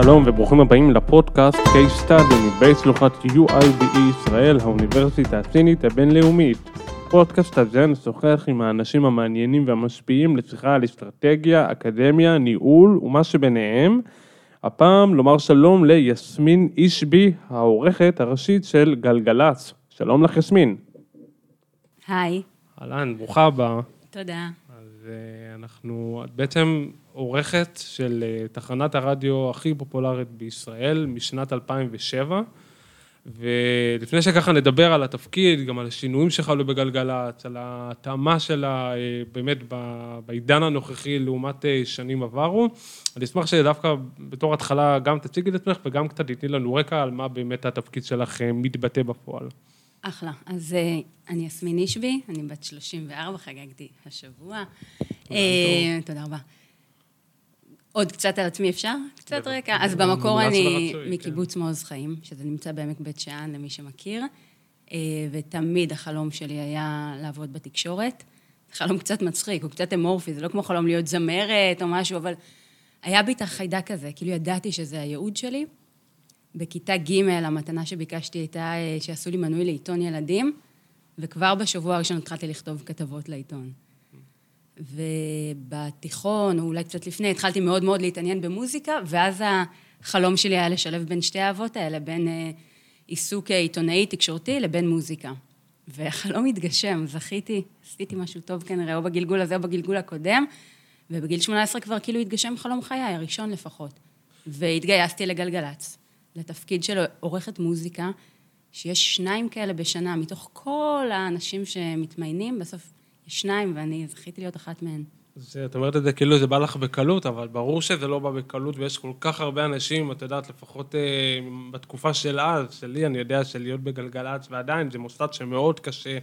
שלום וברוכים הבאים לפודקאסט Case Study מבית שלוחת UIBE ישראל, האוניברסיטה הסינית הבינלאומית. פודקאסט הזה נשוחח עם האנשים המעניינים והמשפיעים לשיחה על אסטרטגיה, אקדמיה, ניהול ומה שביניהם. הפעם לומר שלום ליסמין אישבי, העורכת הראשית של גלגלצ. שלום לך יסמין. היי. אהלן, ברוכה הבאה. תודה. אז uh, אנחנו, את בעצם עורכת של uh, תחנת הרדיו הכי פופולרית בישראל משנת 2007, ולפני שככה נדבר על התפקיד, גם על השינויים שחלו בגלגלצ, על ההתאמה שלה uh, באמת בעידן הנוכחי לעומת uh, שנים עברו, אני אשמח שדווקא בתור התחלה גם תציגי את עצמך וגם קצת תתני לנו רקע על מה באמת התפקיד שלך מתבטא בפועל. אחלה. אז אה, אני יסמין אישבי, אני בת 34, חגגתי השבוע. אה, תודה רבה. עוד קצת על עצמי אפשר? קצת רקע. אז במקור אני כן. מקיבוץ מעוז חיים, שזה נמצא בעמק בית שאן, למי שמכיר, אה, ותמיד החלום שלי היה לעבוד בתקשורת. חלום קצת מצחיק, הוא קצת אמורפי, זה לא כמו חלום להיות זמרת או משהו, אבל היה בי את החיידק הזה, כאילו ידעתי שזה הייעוד שלי. בכיתה ג', המתנה שביקשתי הייתה אה, שיעשו לי מנוי לעיתון ילדים, וכבר בשבוע הראשון התחלתי לכתוב כתבות לעיתון. ובתיכון, או אולי קצת לפני, התחלתי מאוד מאוד להתעניין במוזיקה, ואז החלום שלי היה לשלב בין שתי האהבות האלה, בין אה, עיסוק עיתונאי תקשורתי לבין מוזיקה. והחלום התגשם, זכיתי, עשיתי משהו טוב כנראה, או בגלגול הזה או בגלגול הקודם, ובגיל 18 כבר כאילו התגשם חלום חיי, הראשון לפחות. והתגייסתי לגלגלצ. לתפקיד של עורכת מוזיקה, שיש שניים כאלה בשנה, מתוך כל האנשים שמתמיינים, בסוף יש שניים, ואני זכיתי להיות אחת מהן. זה, את אומרת את זה כאילו זה בא לך בקלות, אבל ברור שזה לא בא בקלות, ויש כל כך הרבה אנשים, את יודעת, לפחות אה, בתקופה של אז, שלי, אני יודע שלהיות בגלגלצ, ועדיין זה מוסד שמאוד קשה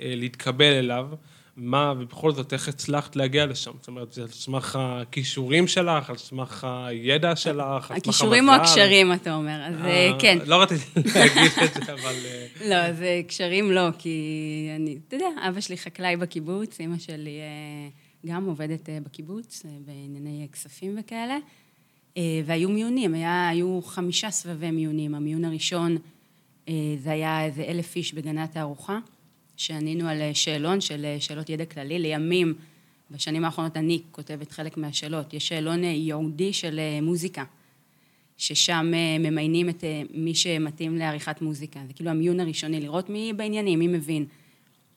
אה, להתקבל אליו. מה, ובכל זאת, איך הצלחת להגיע לשם? זאת אומרת, זה על סמך הכישורים שלך, על סמך הידע שלך, על סמך המזל? הכישורים או הקשרים, אתה אומר, אז אה, כן. לא רציתי להגיד את זה, אבל... אה, לא, זה קשרים לא, כי אני, אתה יודע, אבא שלי חקלאי בקיבוץ, אמא שלי אה, גם עובדת בקיבוץ, בענייני כספים וכאלה, והיו מיונים, היה, היו חמישה סבבי מיונים. המיון הראשון, זה היה איזה אלף איש בגני התערוכה. שענינו על אה, שאלון של אה, שאלות ידע כללי. לימים, בשנים האחרונות אני כותבת חלק מהשאלות. יש שאלון אה, ייעודי של מוזיקה, ששם ממיינים את מי שמתאים לעריכת מוזיקה. זה כאילו המיון הראשוני, לראות מי בעניינים, מי מבין.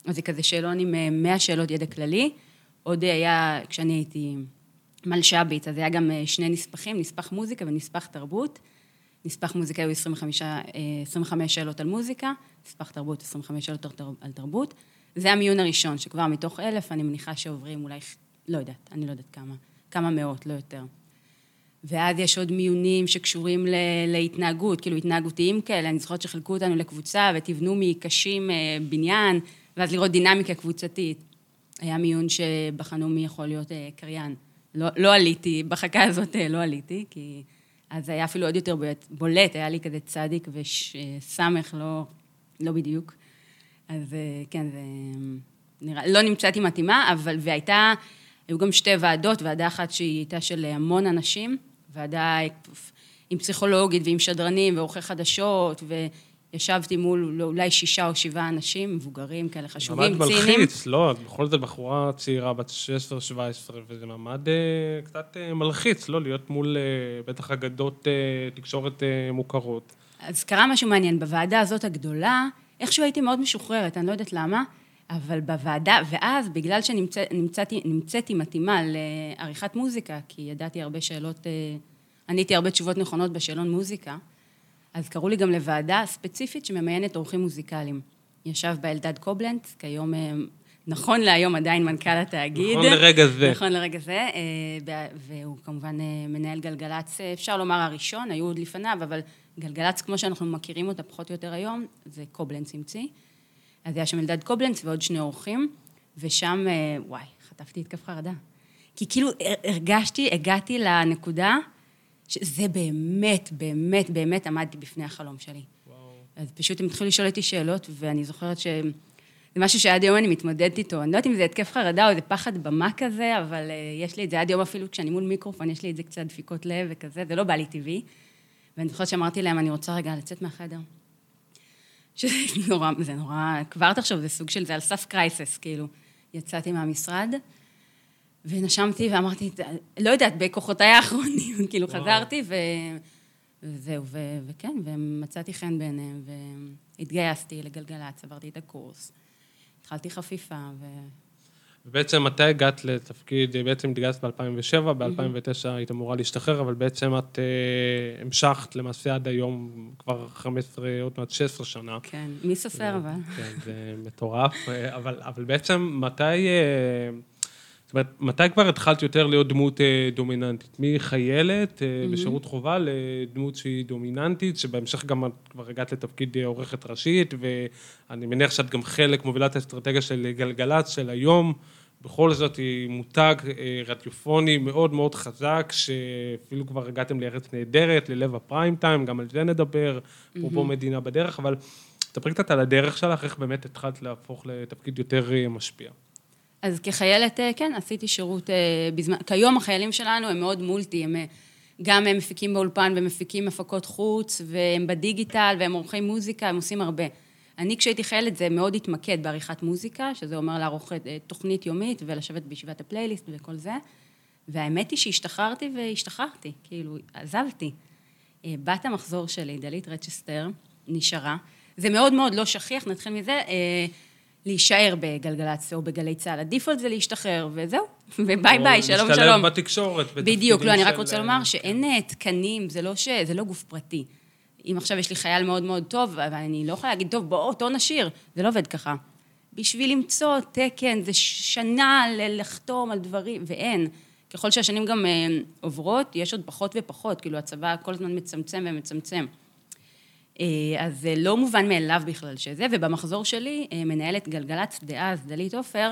אז זה כזה שאלון עם 100 שאלות ידע כללי. עוד היה, כשאני הייתי מלש"בית, אז היה גם שני נספחים, נספח מוזיקה ונספח תרבות. נספח מוזיקה היו 25, 25 שאלות על מוזיקה, נספח תרבות 25 שאלות על תרבות. זה המיון הראשון, שכבר מתוך אלף אני מניחה שעוברים אולי, לא יודעת, אני לא יודעת כמה, כמה מאות, לא יותר. ואז יש עוד מיונים שקשורים ל, להתנהגות, כאילו התנהגותיים כאלה, אני זוכרת שחילקו אותנו לקבוצה ותבנו מקשים אה, בניין, ואז לראות דינמיקה קבוצתית. היה מיון שבחנו מי יכול להיות אה, קריין. לא, לא עליתי, בחכה הזאת אה, לא עליתי, כי אז זה היה אפילו עוד יותר בולט, היה לי כזה צדיק וסמך, לא, לא בדיוק. אז אה, כן, זה נראה, לא נמצאתי מתאימה, אבל, והייתה, היו גם שתי ועדות, ועדה אחת שהיא הייתה של המון אנשים, ועדה עם פסיכולוגית ועם שדרנים ועורכי חדשות, ו... ישבתי מול אולי שישה או שבעה אנשים, מבוגרים כאלה חשובים, ציניים. ממד מלחיץ, לא, את בכל זאת בחורה צעירה, בת 16-17, וזה ממד אה, קצת אה, מלחיץ, לא? להיות מול אה, בטח אגדות תקשורת מוכרות. אז קרה משהו מעניין. בוועדה הזאת הגדולה, איכשהו הייתי מאוד משוחררת, אני לא יודעת למה, אבל בוועדה, ואז בגלל שנמצאתי מתאימה לעריכת מוזיקה, כי ידעתי הרבה שאלות, עניתי הרבה תשובות נכונות בשאלון מוזיקה, אז קראו לי גם לוועדה ספציפית שממיינת אורחים מוזיקליים. ישב בה אלדד קובלנץ, כיום, אה, נכון להיום עדיין מנכ"ל התאגיד. נכון לרגע זה. נכון לרגע זה, אה, והוא כמובן אה, מנהל גלגלצ, אפשר לומר הראשון, היו עוד לפניו, אבל גלגלצ, כמו שאנחנו מכירים אותה פחות או יותר היום, זה קובלנץ המציא. אז היה שם אלדד קובלנץ ועוד שני אורחים, ושם, וואי, חטפתי התקף חרדה. כי כאילו הרגשתי, הגעתי לנקודה שזה באמת, באמת, באמת עמדתי בפני החלום שלי. וואו. אז פשוט הם התחילו לשאול אותי שאלות, ואני זוכרת זה משהו שעד היום אני מתמודדת איתו. אני לא יודעת אם זה התקף חרדה או איזה פחד במה כזה, אבל uh, יש לי את זה עד היום אפילו כשאני מול מיקרופון, יש לי את זה קצת דפיקות לב וכזה, זה לא בא לי טבעי. ואני זוכרת שאמרתי להם, אני רוצה רגע לצאת מהחדר. שזה נורא, זה נורא, כבר תחשוב, זה סוג של, זה על סף קרייסס, כאילו. יצאתי מהמשרד, ונשמתי ואמרתי, לא יודעת, בכוחותיי האחרונים, כאילו וואו. חזרתי, ו... וזהו, ו... וכן, ומצאתי חן בעיניהם, והתגייסתי לגלגלצ, עברתי את הקורס. התחלתי חפיפה, ו... ובעצם מתי הגעת לתפקיד, בעצם התגייסת ב-2007, ב-2009 היית אמורה להשתחרר, אבל בעצם את uh, המשכת למעשה עד היום, כבר 15, עוד מעט 16 שנה. כן, מי סופר אבל? כן, זה מטורף, אה, אבל, אבל בעצם מתי... Uh, זאת אומרת, מתי כבר התחלת יותר להיות דמות אה, דומיננטית? מחיילת אה, בשירות חובה לדמות שהיא דומיננטית, שבהמשך גם את כבר הגעת לתפקיד אה, עורכת ראשית, ואני מניח שאת גם חלק מובילת האסטרטגיה של גלגלצ של היום. בכל זאת היא מותג רדיופוני מאוד מאוד חזק, שאפילו כבר הגעתם לארץ נהדרת, ללב הפריים טיים, גם על זה נדבר, אפרופו מדינה בדרך, אבל תספרי קצת על הדרך שלך, איך באמת התחלת להפוך לתפקיד יותר משפיע. אז כחיילת, אה, כן, עשיתי שירות אה, בזמן... כיום החיילים שלנו הם מאוד מולטי, הם אה, גם הם מפיקים באולפן ומפיקים הפקות חוץ, והם בדיגיטל, והם עורכי מוזיקה, הם עושים הרבה. אני, כשהייתי חיילת, זה מאוד התמקד בעריכת מוזיקה, שזה אומר לערוך תוכנית יומית ולשבת בישיבת הפלייליסט וכל זה. והאמת היא שהשתחררתי והשתחררתי, כאילו, עזבתי. בת המחזור שלי, דלית רצ'סטר, נשארה. זה מאוד מאוד לא שכיח, נתחיל מזה. להישאר בגלגלצ או בגלי צה"ל. ה default זה להשתחרר, וזהו. וביי ביי, שלום שלום. להשתלב בתקשורת. בדיוק, לא, אני רק רוצה לומר שאין אה, תקנים, זה לא, ש... זה לא גוף פרטי. אם עכשיו יש לי חייל מאוד מאוד טוב, ואני לא יכולה להגיד, טוב, בואו, אותו נשאיר. זה לא עובד ככה. בשביל למצוא תקן, זה שנה לחתום על דברים, ואין. ככל שהשנים גם אה, עוברות, יש עוד פחות ופחות, כאילו הצבא כל הזמן מצמצם ומצמצם. אה, אז זה לא מובן מאליו בכלל שזה, ובמחזור שלי, אה, מנהלת גלגלצ דאז, דלית עופר,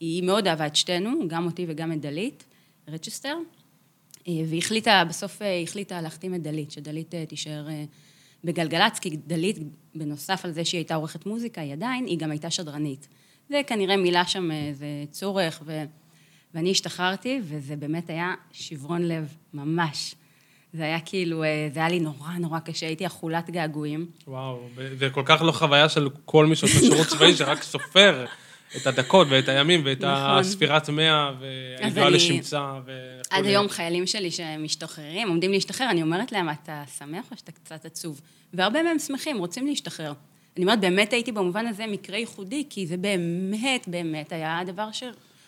היא מאוד אהבה את שתינו, גם אותי וגם את דלית, רצ'סטר, אה, והיא החליטה, בסוף החליטה להחתים את דלית, שדלית תישאר בגלגלצ, כי דלית, בנוסף על זה שהיא הייתה עורכת מוזיקה, היא עדיין, היא גם הייתה שדרנית. זה כנראה מילא שם איזה צורך, ו... ואני השתחררתי, וזה באמת היה שברון לב, ממש. זה היה כאילו, אה, זה היה לי נורא נורא קשה, הייתי אכולת געגועים. וואו, זה כל כך לא חוויה של כל מי שעושה שירות צבאי, שרק סופר את הדקות ואת הימים ואת נכון. הספירת מאה והידועה לשמצה וכו'. עד היום חיילים שלי שמשתחררים, עומדים להשתחרר, אני אומרת להם, אתה שמח או שאתה קצת עצוב? והרבה מהם שמחים, רוצים להשתחרר. אני אומרת, באמת הייתי במובן הזה מקרה ייחודי, כי זה באמת, באמת היה הדבר ש...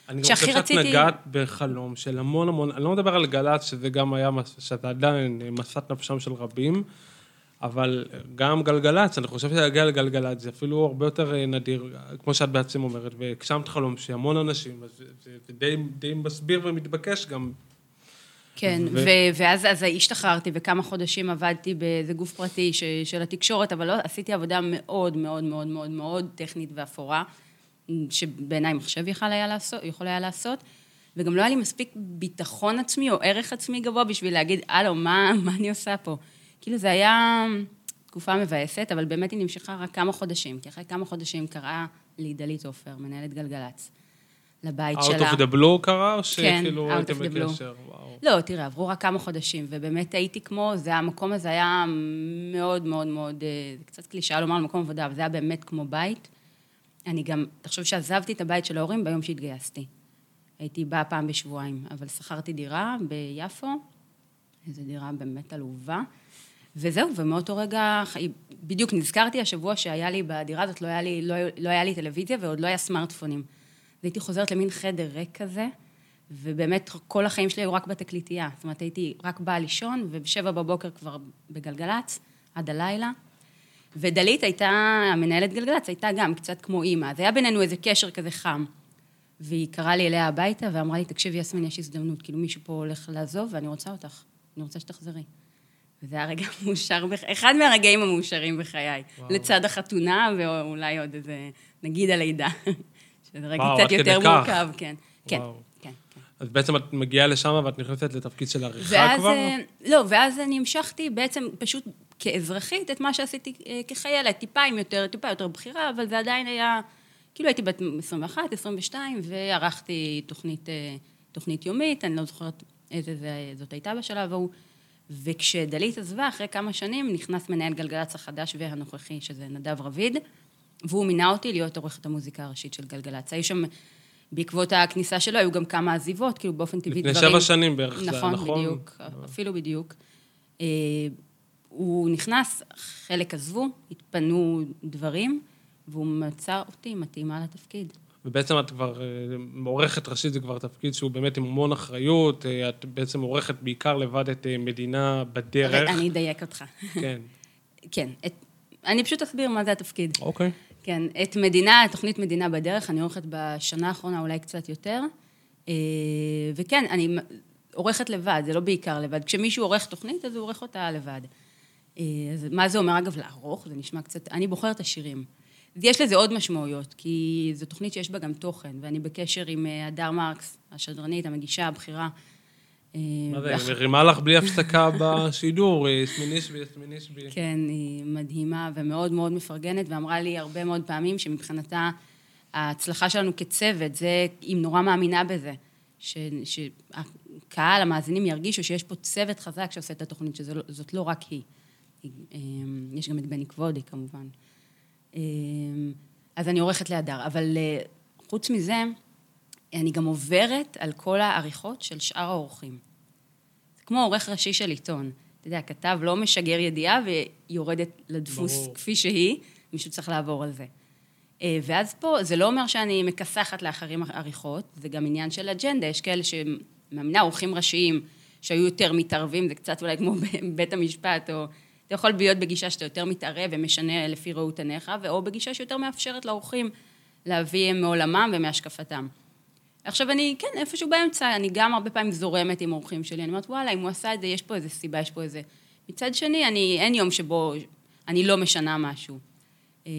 אני חושב שאת נגעת בחלום של המון המון, אני לא מדבר על גל"צ, שזה גם היה, שאתה עדיין משאת נפשם של רבים, אבל גם גלגלצ, אני חושב שלהגיע לגלגלצ זה אפילו הרבה יותר אה, נדיר, כמו שאת בעצם אומרת, והגשמת חלום שהמון אנשים, אז זה, זה די, די מסביר ומתבקש גם. כן, ו... ואז אז השתחררתי, וכמה חודשים עבדתי באיזה גוף פרטי ש, של התקשורת, אבל לא, עשיתי עבודה מאוד מאוד מאוד מאוד מאוד טכנית ואפורה. שבעיניי מחשב יכול היה, לעשות, יכול היה לעשות, וגם לא היה לי מספיק ביטחון עצמי או ערך עצמי גבוה בשביל להגיד, הלו, מה, מה אני עושה פה? כאילו זה היה תקופה מבאסת, אבל באמת היא נמשכה רק כמה חודשים, כי אחרי כמה חודשים קראה לי דלית עופר, מנהלת גלגלצ, לבית out שלה. Out of the blue קרה, או שכאילו כן, הייתם בקשר? וואו. לא, תראה, עברו רק כמה חודשים, ובאמת הייתי כמו, זה, המקום הזה היה מאוד מאוד מאוד, אה, זה קצת קלישאה לומר על מקום עבודה, אבל זה היה באמת כמו בית. אני גם, תחשוב שעזבתי את הבית של ההורים ביום שהתגייסתי. הייתי באה פעם בשבועיים, אבל שכרתי דירה ביפו, איזו דירה באמת עלובה, וזהו, ומאותו רגע, בדיוק נזכרתי השבוע שהיה לי בדירה הזאת, לא היה לי, לא, לא היה לי טלוויזיה ועוד לא היה סמארטפונים. והייתי חוזרת למין חדר ריק כזה, ובאמת כל החיים שלי היו רק בתקליטייה. זאת אומרת, הייתי רק באה לישון, ובשבע בבוקר כבר בגלגלצ, עד הלילה. ודלית הייתה, המנהלת גלגלצ, הייתה גם קצת כמו אימא. אז היה בינינו איזה קשר כזה חם. והיא קראה לי אליה הביתה ואמרה לי, תקשיבי, יסמין, יש הזדמנות, כאילו מישהו פה הולך לעזוב ואני רוצה אותך, אני רוצה שתחזרי. וזה היה רגע מאושר, אחד מהרגעים המאושרים בחיי. וואו. לצד החתונה ואולי עוד איזה, נגיד הלידה. שזה רגע וואו, קצת יותר מורכב, כן. כן. כן, כן. אז בעצם את מגיעה לשם ואת נכנסת לתפקיד של עריכה כבר? אה, לא, ואז אני המשכתי בעצם פשוט כאזרחית את מה שעשיתי אה, כחיילת, טיפה עם יותר, טיפה יותר בחירה, אבל זה עדיין היה כאילו הייתי בת 21, 22, וערכתי תוכנית, אה, תוכנית יומית, אני לא זוכרת איזה זה, זאת הייתה בשלב ההוא. וכשדלית עזבה, אחרי כמה שנים, נכנס מנהל גלגלצ החדש והנוכחי, שזה נדב רביד, והוא מינה אותי להיות עורכת המוזיקה הראשית של גלגלצ. היו שם, בעקבות הכניסה שלו, היו גם כמה עזיבות, כאילו באופן טבעי דברים... לפני שבע שנים בערך זה היה, נכון? נכון, בדיוק, אפילו בדיוק. הוא נכנס, חלק עזבו, התפנו דברים, והוא מצא אותי מתאימה לתפקיד. ובעצם את כבר אה, עורכת ראשית, זה כבר תפקיד שהוא באמת עם המון אחריות, אה, את בעצם עורכת בעיקר לבד את אה, מדינה בדרך. אני אדייק אותך. כן. כן, את, אני פשוט אסביר מה זה התפקיד. אוקיי. כן, את מדינה, תוכנית מדינה בדרך, אני עורכת בשנה האחרונה אולי קצת יותר. וכן, אני עורכת לבד, זה לא בעיקר לבד. כשמישהו עורך תוכנית, אז הוא עורך אותה לבד. אז מה זה אומר, אגב, לערוך? זה נשמע קצת... אני בוחרת השירים. יש לזה עוד משמעויות, כי זו תוכנית שיש בה גם תוכן, ואני בקשר עם אה, הדר מרקס, השדרנית, המגישה, הבכירה. אה, מה זה, היא מרימה לך בלי הפסקה בשידור, סמינישבי, סמינישבי. כן, היא מדהימה ומאוד מאוד מפרגנת, ואמרה לי הרבה מאוד פעמים שמבחינתה ההצלחה שלנו כצוות, זה, היא נורא מאמינה בזה, שהקהל, המאזינים ירגישו שיש פה צוות חזק שעושה את התוכנית, שזאת לא, לא רק היא. אה, יש גם את בני כבודי, כמובן. אמ, אז אני עורכת להדר. אבל אה, חוץ מזה, אני גם עוברת על כל העריכות של שאר האורחים. זה כמו עורך ראשי של עיתון. אתה יודע, כתב לא משגר ידיעה ויורדת לדפוס ברור. כפי שהיא, מישהו צריך לעבור על זה. אה, ואז פה, זה לא אומר שאני מכסחת לאחרים עריכות, זה גם עניין של אג'נדה. יש כאלה שמאמינה עורכים ראשיים שהיו יותר מתערבים, זה קצת אולי כמו בבית המשפט, או אתה יכול להיות בגישה שאתה יותר מתערב ומשנה לפי ראות עיניך, או בגישה שיותר מאפשרת לאורחים להביא מעולמם ומהשקפתם. עכשיו אני, כן, איפשהו באמצע, אני גם הרבה פעמים זורמת עם אורחים שלי, אני אומרת, וואלה, אם הוא עשה את זה, יש פה איזה סיבה, יש פה איזה... מצד שני, אני, אין יום שבו אני לא משנה משהו. אה,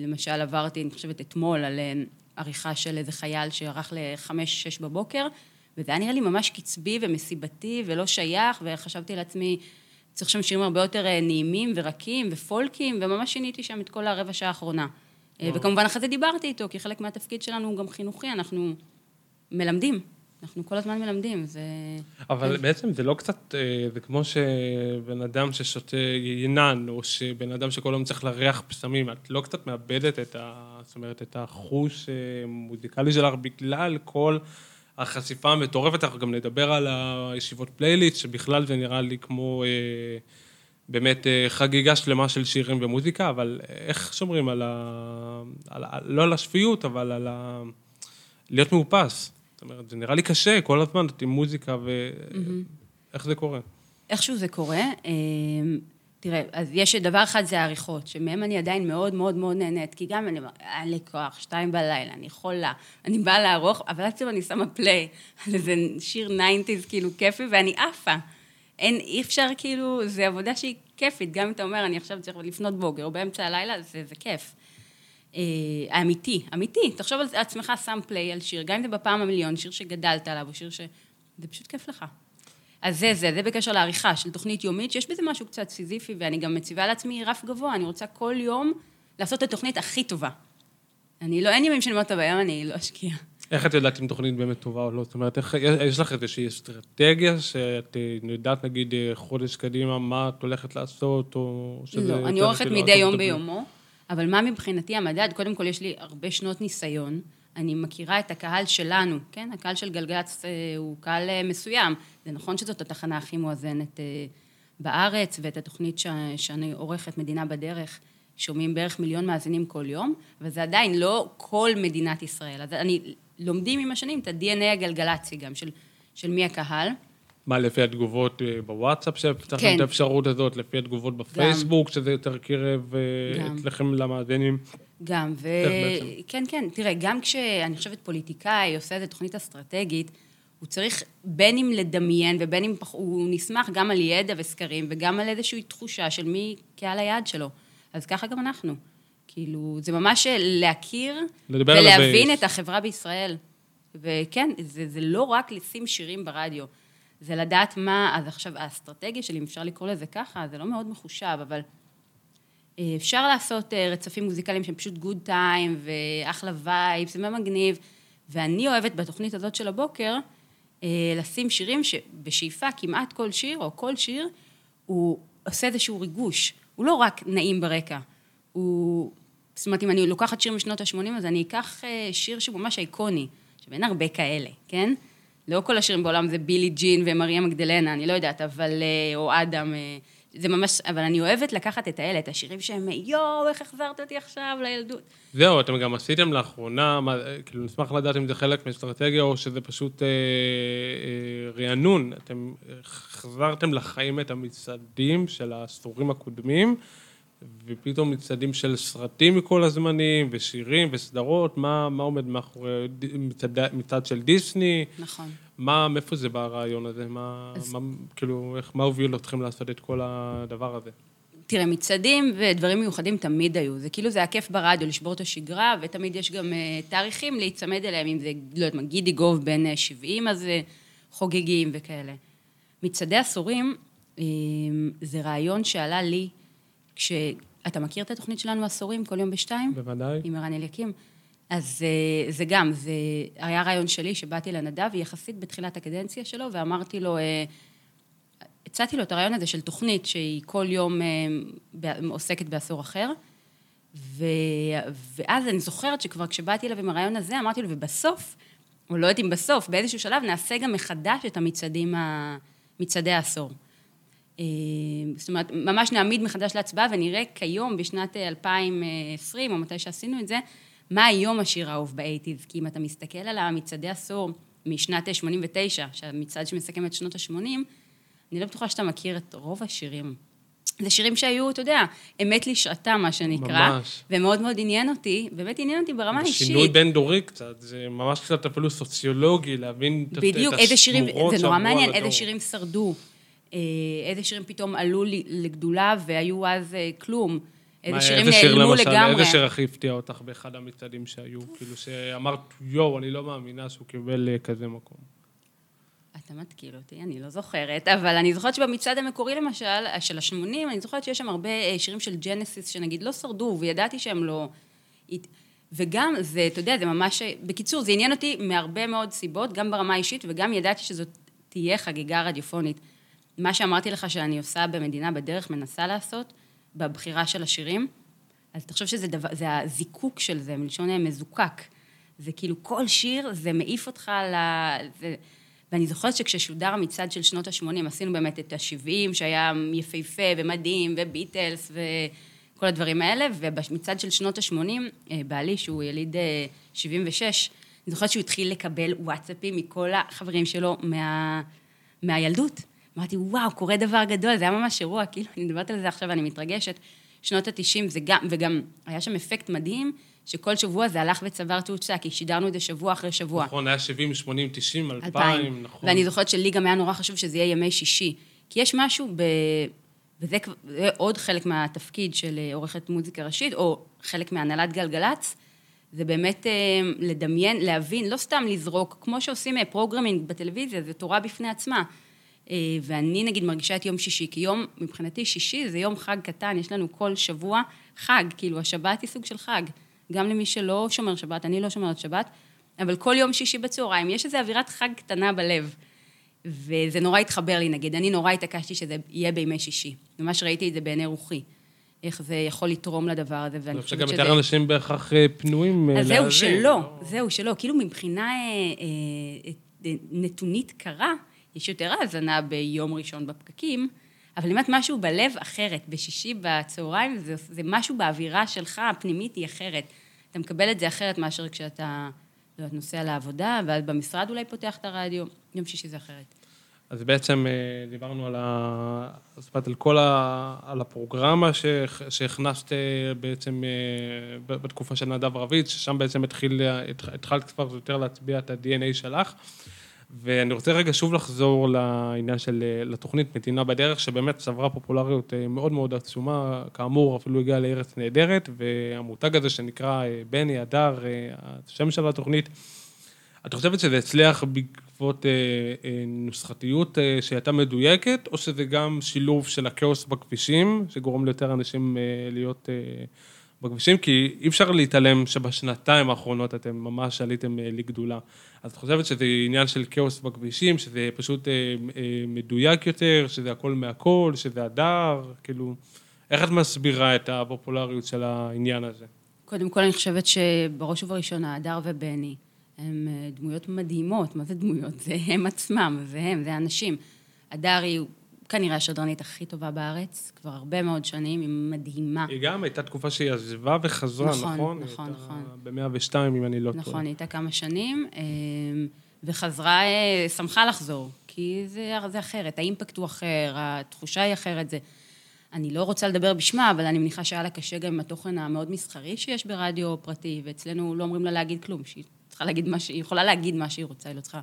למשל, עברתי, אני חושבת, אתמול על אה, עריכה של איזה חייל שערך לחמש, שש בבוקר, וזה היה נראה לי ממש קצבי ומסיבתי ולא שייך, וחשבתי לעצמי, צריך שם שירים הרבה יותר אה, נעימים ורקים ופולקים, וממש שיניתי שם את כל הרבע שעה האחרונה. אה, וכמובן אחרי זה דיברתי איתו, כי חלק מהתפקיד שלנו הוא גם חינוכי, אנחנו מלמדים. אנחנו כל הזמן מלמדים, זה... אבל כן. בעצם זה לא קצת, אה, זה כמו שבן אדם ששותה יינן, או שבן אדם שכל היום צריך להריח פסמים, את לא קצת מאבדת את ה... זאת אומרת, את החוש המוזיקלי שלך בגלל כל החשיפה המטורפת, אנחנו גם נדבר על הישיבות פלייליסט, שבכלל זה נראה לי כמו אה, באמת אה, חגיגה שלמה של שירים ומוזיקה, אבל איך שומרים על ה... על, לא על השפיות, אבל על ה... להיות מאופס. זאת אומרת, זה נראה לי קשה כל הזמן, עם מוזיקה, ואיך mm-hmm. זה קורה? איכשהו זה קורה. אה, תראה, אז יש דבר אחד זה העריכות, שמהם אני עדיין מאוד מאוד מאוד נהנית, כי גם אני אין לי כוח, שתיים בלילה, אני חולה, אני באה לערוך, אבל עד אני שמה play על איזה שיר nineties כאילו כיפי, ואני עפה. אין, אי אפשר כאילו, זו עבודה שהיא כיפית, גם אם אתה אומר, אני עכשיו צריך לפנות בוגר, או באמצע הלילה, זה, זה כיף. אה, אמיתי, אמיתי. תחשוב על עצמך, שם פליי על שיר, גם אם זה בפעם המיליון, שיר שגדלת עליו, או שיר ש... זה פשוט כיף לך. אז זה זה, זה בקשר לעריכה של תוכנית יומית, שיש בזה משהו קצת סיזיפי, ואני גם מציבה לעצמי רף גבוה, אני רוצה כל יום לעשות את התוכנית הכי טובה. אני לא, אין ימים שאני אומרת, היום אני לא אשקיע. איך את יודעת אם תוכנית באמת טובה או לא? זאת אומרת, איך, יש לך איזושהי אסטרטגיה שאת אה, יודעת, נגיד, אה, חודש קדימה, מה את הולכת לעשות, או שזה... לא, אני עורכת כאילו מדי יום ביומו, אבל מה מבחינתי המדד? קודם כל, יש לי הרבה שנות ניסיון. אני מכירה את הקהל שלנו, כן? הקהל של גלגלצ אה, הוא קהל אה, מסוים. זה נכון שזאת התחנה הכי מואזנת אה, בארץ, ואת התוכנית ש... שאני עורכת, מדינה בדרך, שומעים בערך מיליון מאזינים כל יום, אבל זה עדיין לא כל מדינת ישראל. אז אני, לומדים עם השנים את ה-DNA הגלגלצי גם, של, של מי הקהל. מה, לפי התגובות בוואטסאפ שפתחתם כן. את האפשרות הזאת, לפי התגובות בפייסבוק, גם. שזה יותר קרב אצלכם למאזינים? גם, ו... כן, כן, תראה, גם כשאני חושבת פוליטיקאי עושה איזו תוכנית אסטרטגית, הוא צריך בין אם לדמיין ובין אם הוא נסמך גם על ידע וסקרים וגם על איזושהי תחושה של מי קהל היעד שלו. אז ככה גם אנחנו. כאילו, זה ממש להכיר ולהבין את החברה בישראל. וכן, זה, זה לא רק לשים שירים ברדיו, זה לדעת מה, אז עכשיו האסטרטגיה שלי, אם אפשר לקרוא לזה ככה, זה לא מאוד מחושב, אבל אפשר לעשות רצפים מוזיקליים שהם פשוט good time ואחלה vibe, זה מגניב. ואני אוהבת בתוכנית הזאת של הבוקר, לשים שירים שבשאיפה כמעט כל שיר, או כל שיר, הוא עושה איזשהו ריגוש. הוא לא רק נעים ברקע, הוא... זאת אומרת, אם אני לוקחת שיר משנות ה-80, אז אני אקח שיר שהוא ממש איקוני, שאין הרבה כאלה, כן? לא כל השירים בעולם זה בילי ג'ין ומריה מגדלנה, אני לא יודעת, אבל... או אדם, זה ממש... אבל אני אוהבת לקחת את האלה, את השירים שהם, יואו, איך החזרת אותי עכשיו לילדות. זהו, אתם גם עשיתם לאחרונה, מה, כאילו, נשמח לדעת אם זה חלק מאסטרטגיה או שזה פשוט אה, אה, רענון. אתם החזרתם לחיים את המצעדים של העשורים הקודמים. ופתאום מצעדים של סרטים מכל הזמנים, ושירים וסדרות, מה, מה עומד מאחורי מצד, מצד של דיסני? נכון. מה, מאיפה זה בא הרעיון הזה? מה, אז... מה, כאילו, איך, מה הוביל אתכם לעשות את כל הדבר הזה? תראה, מצעדים ודברים מיוחדים תמיד היו. זה כאילו, זה היה כיף ברדיו לשבור את השגרה, ותמיד יש גם uh, תאריכים להיצמד אליהם, אם זה, לא יודעת מה, גידי גוב בן 70, אז uh, חוגגים וכאלה. מצעדי עשורים, uh, זה רעיון שעלה לי כשאתה מכיר את התוכנית שלנו עשורים, כל יום בשתיים? בוודאי. עם ערן אליקים. אז אה, זה גם, זה היה רעיון שלי שבאתי לנדב, יחסית בתחילת הקדנציה שלו, ואמרתי לו, אה, הצעתי לו את הרעיון הזה של תוכנית שהיא כל יום אה, עוסקת בעשור אחר, ו... ואז אני זוכרת שכבר כשבאתי אליו עם הרעיון הזה, אמרתי לו, ובסוף, או לא יודעת אם בסוף, באיזשהו שלב נעשה גם מחדש את המצעדים, מצעדי העשור. אה, זאת אומרת, ממש נעמיד מחדש להצבעה ונראה כיום, בשנת 2020, או מתי שעשינו את זה, מה היום השיר האהוב באייטיז. כי אם אתה מסתכל על המצעדי עשור משנת 89, שהמצעד שמסכם את שנות ה-80, אני לא בטוחה שאתה מכיר את רוב השירים. זה שירים שהיו, אתה יודע, אמת לשעתה, מה שנקרא. ממש. ומאוד מאוד עניין אותי, באמת עניין אותי ברמה אישית. שינוי בין-דורי קצת, זה ממש קצת אפילו סוציולוגי, להבין את השמורות בדיוק, איזה שירים, זה נורא מעניין, איזה שירים שרדו. אה, איזה שירים פתאום עלו לגדולה והיו אז אה, כלום. איזה שירים נעלמו לגמרי. איזה שיר הכי הפתיע אותך באחד המצעדים שהיו? כאילו שאמרת, יואו, אני לא מאמינה שהוא קיבל אה, כזה מקום. אתה מתקיל אותי, אני לא זוכרת, אבל אני זוכרת שבמצעד המקורי למשל, של ה-80, אני זוכרת שיש שם הרבה שירים של ג'נסיס שנגיד לא שרדו, וידעתי שהם לא... וגם זה, אתה יודע, זה ממש... בקיצור, זה עניין אותי מהרבה מאוד סיבות, גם ברמה האישית, וגם ידעתי שזאת תהיה חגיגה רדיופונית. מה שאמרתי לך שאני עושה במדינה בדרך, מנסה לעשות, בבחירה של השירים, אז תחשוב שזה דבר, זה הזיקוק של זה, מלשון מזוקק. זה כאילו כל שיר, זה מעיף אותך ל... זה... ואני זוכרת שכששודר המצעד של שנות ה-80, עשינו באמת את ה-70, שהיה יפהפה ומדהים, וביטלס וכל הדברים האלה, ובמצעד של שנות ה-80, אה, בעלי, שהוא יליד 76, אה, אני זוכרת שהוא התחיל לקבל וואטסאפים מכל החברים שלו מה... מהילדות. אמרתי, וואו, קורה דבר גדול, זה היה ממש אירוע, כאילו, אני מדברת על זה עכשיו ואני מתרגשת. שנות ה-90 זה גם, וגם היה שם אפקט מדהים, שכל שבוע זה הלך וצבר תאוצה, כי שידרנו את זה שבוע אחרי שבוע. נכון, היה 70, 80, 90, 2000, נכון. ואני זוכרת שלי גם היה נורא חשוב שזה יהיה ימי שישי. כי יש משהו ב... וזה עוד חלק מהתפקיד של אה, עורכת מוזיקה ראשית, או חלק מהנהלת גלגלצ, זה באמת אה, לדמיין, להבין, לא סתם לזרוק, כמו שעושים programming בטלוויזיה, זה תורה בפני עצמה. אה, ואני נגיד מרגישה את יום שישי, כי יום, מבחינתי שישי זה יום חג קטן, יש לנו כל שבוע חג, כאילו השבת היא סוג של חג. גם למי שלא שומר שבת, אני לא שומרת שבת, אבל כל יום שישי בצהריים יש איזו אווירת חג קטנה בלב. וזה נורא התחבר לי, נגיד, אני נורא התעקשתי שזה יהיה בימי שישי. ממש ראיתי את זה בעיני רוחי. איך זה יכול לתרום לדבר הזה, ואני חושבת שזה... אני חושב שגם יותר אנשים בהכרח אה, פנויים אז זהו, שלא, זהו, שלא. כאילו מבחינה אה, אה, נתונית קרה, יש יותר האזנה ביום ראשון בפקקים, אבל אם את משהו בלב אחרת, בשישי בצהריים, זה, זה משהו באווירה שלך, הפנימית היא אחרת. אתה מקבל את זה אחרת מאשר כשאתה, לא יודעת, נוסע לעבודה, ואז במשרד אולי פותח את הרדיו, יום שישי זה אחרת. אז בעצם אה, דיברנו על, ה... זאת אומרת, על כל ה... על הפרוגרמה שהכנסת אה, בעצם אה, בתקופה של נדב רביץ, ששם בעצם התחיל, התחלת כבר יותר להצביע את ה-DNA שלך. ואני רוצה רגע שוב לחזור לעניין של, לתוכנית מדינה בדרך, שבאמת צברה פופולריות אה, מאוד מאוד עצומה, כאמור אפילו הגיעה לארץ נהדרת, והמותג הזה שנקרא אה, בני, הדר, אה, השם של התוכנית, את חושבת שזה הצליח בעקבות אה, אה, נוסחתיות אה, שהייתה מדויקת, או שזה גם שילוב של הכאוס בכבישים, שגורם ליותר אנשים אה, להיות אה, בכבישים? כי אי אפשר להתעלם שבשנתיים האחרונות אתם ממש עליתם אה, לגדולה. אז את חושבת שזה עניין של כאוס בכבישים, שזה פשוט אה, אה, מדויק יותר, שזה הכל מהכל, שזה הדר, כאילו... איך את מסבירה את הפופולריות של העניין הזה? קודם כל, אני חושבת שבראש ובראשונה, הדר ובני הם דמויות מדהימות. מה זה דמויות? זה הם עצמם, זה הם, זה האנשים. הדר היא כנראה השדרנית הכי טובה בארץ, כבר הרבה מאוד שנים, היא מדהימה. היא גם הייתה תקופה שהיא עזבה וחזרה, נכון? נכון, נכון, נכון. ב-102, אם אני לא טועה. נכון, היא הייתה כמה שנים, אה, וחזרה, אה, שמחה לחזור, כי זה, זה אחרת, האימפקט הוא אחר, התחושה היא אחרת, זה... אני לא רוצה לדבר בשמה, אבל אני מניחה שהיה לה קשה גם עם התוכן המאוד מסחרי שיש ברדיו פרטי, ואצלנו לא אומרים לה להגיד כלום, שהיא צריכה להגיד מה שהיא, יכולה להגיד מה שהיא רוצה, היא לא צריכה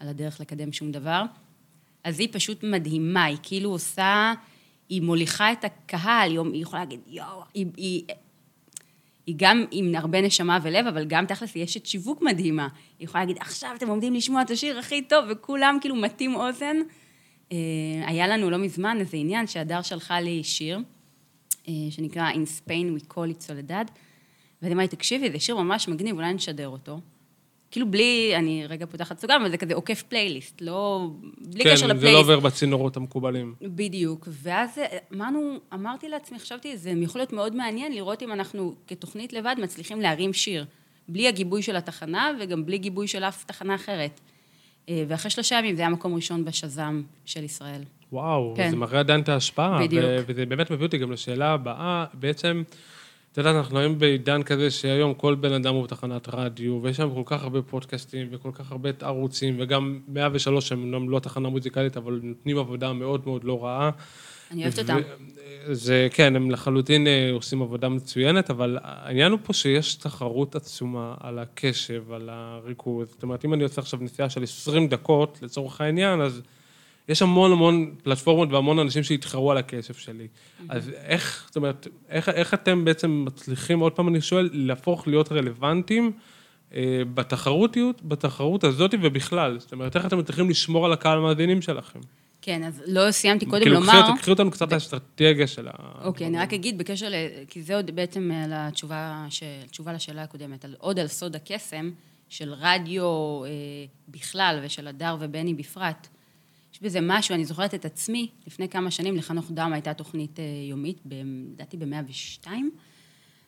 על הדרך לקדם שום דבר. אז היא פשוט מדהימה, היא כאילו עושה, היא מוליכה את הקהל, היא יכולה להגיד, יואו, היא, היא, היא גם עם הרבה נשמה ולב, אבל גם תכלס היא אשת שיווק מדהימה. היא יכולה להגיד, עכשיו אתם עומדים לשמוע את השיר הכי טוב, וכולם כאילו מטים אוזן. אה, היה לנו לא מזמן איזה עניין שהדר שלחה לי שיר, אה, שנקרא In Spain We Call It Soledad, ואני אמרתי, תקשיבי, זה שיר ממש מגניב, אולי נשדר אותו. כאילו בלי, אני רגע פותחת סוגריים, אבל זה כזה עוקף פלייליסט, לא... בלי כן, קשר לפלייליסט. כן, זה לא עובר בצינורות המקובלים. בדיוק. ואז אמרנו, אמרתי לעצמי, חשבתי, זה יכול להיות מאוד מעניין לראות אם אנחנו כתוכנית לבד מצליחים להרים שיר. בלי הגיבוי של התחנה וגם בלי גיבוי של אף תחנה אחרת. אה, ואחרי שלושה ימים זה היה מקום ראשון בשז"ם של ישראל. וואו, כן. זה מראה עדיין את ההשפעה. בדיוק. וזה באמת מביא אותי גם לשאלה הבאה, בעצם, את יודעת, אנחנו היום בעידן כזה שהיום כל בן אדם הוא בתחנת רדיו, ויש שם כל כך הרבה פודקאסטים וכל כך הרבה ערוצים, וגם 103 הם לא תחנה מוזיקלית, אבל נותנים עבודה מאוד מאוד לא רעה. אני אוהבת אותם. זה, כן, הם לחלוטין אה, עושים עבודה מצוינת, אבל העניין הוא פה שיש תחרות עצומה על הקשב, על הריכוז. זאת אומרת, אם אני עושה עכשיו נסיעה של 20 דקות, לצורך העניין, אז יש המון המון פלטפורמות והמון אנשים שיתחרו על הקשב שלי. אז איך, זאת אומרת, איך, איך אתם בעצם מצליחים, עוד פעם אני שואל, להפוך להיות רלוונטיים אה, בתחרותיות, בתחרות הזאת ובכלל? זאת אומרת, איך אתם מצליחים לשמור על הקהל המאזינים שלכם? כן, אז לא סיימתי קודם כאילו, לומר... כאילו, קחי אותנו קצת לאסטרטגיה של ה... אוקיי, אני רק אגיד בקשר ל... כי זה עוד בעצם על התשובה, ש... תשובה לשאלה הקודמת, על... עוד על סוד הקסם של רדיו אה, בכלל ושל הדר ובני בפרט. בזה משהו, אני זוכרת את עצמי, לפני כמה שנים לחנוך דם הייתה תוכנית אה, יומית, לדעתי ב-102,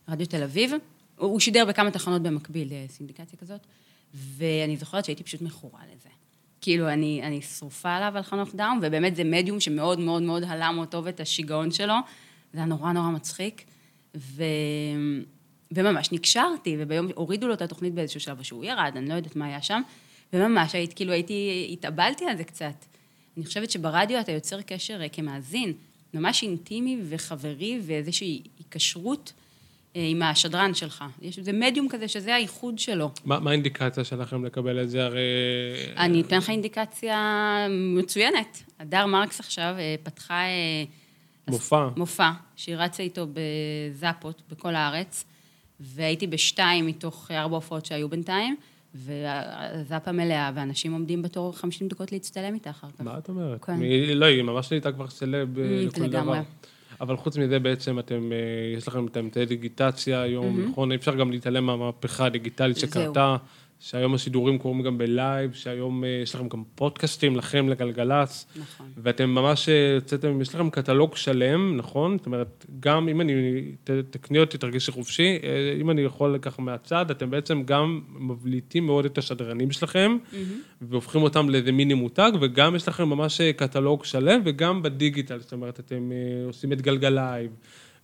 רדיו תל אביב. הוא שידר בכמה תחנות במקביל, אה, סינדיקציה כזאת, ואני זוכרת שהייתי פשוט מכורה לזה. כאילו, אני, אני שרופה עליו על חנוך דאום, ובאמת זה מדיום שמאוד מאוד מאוד הלם אותו ואת השיגעון שלו. זה היה נורא נורא מצחיק. ו... וממש נקשרתי, וביום, הורידו לו את התוכנית באיזשהו שלב, שהוא ירד, אני לא יודעת מה היה שם, וממש היית, כאילו הייתי, התאבלתי על זה קצת. אני חושבת שברדיו אתה יוצר קשר אה, כמאזין, ממש אינטימי וחברי ואיזושהי היקשרות אה, עם השדרן שלך. יש איזה מדיום כזה שזה הייחוד שלו. מה, מה האינדיקציה שלכם לקבל את זה? הרי... אני אתן לך אינדיקציה מצוינת. הדר מרקס עכשיו אה, פתחה... אה, מופע. מופע, שהיא רצה איתו בזאפות בכל הארץ, והייתי בשתיים מתוך ארבע הופעות שהיו בינתיים, והזאפה מלאה, ואנשים עומדים בתור 50 דקות להצטלם איתה אחר כך. מה את אומרת? כן. מ... לא, היא ממש נהייתה כבר סלב לכל דבר. אבל חוץ מזה בעצם אתם, אה, יש לכם את האמצעי דיגיטציה היום, mm-hmm. נכון? אי אפשר גם להתעלם מהמהפכה הדיגיטלית שקרתה, שהיום השידורים קורים גם בלייב, שהיום אה, יש לכם גם פודקאסטים לכם לגלגלצ. נכון. ואתם ממש יוצאתם, יש לכם קטלוג שלם, נכון? זאת אומרת, גם אם אני, תקני אותי, תרגישי חופשי, אה, אם אני יכול ככה מהצד, אתם בעצם גם מבליטים מאוד את השדרנים שלכם, mm-hmm. והופכים אותם לאיזה מיני מותג, וגם יש לכם ממש קטלוג שלם, וגם בדיגיטל, זאת אומרת, אתם עושים את גלגלייב,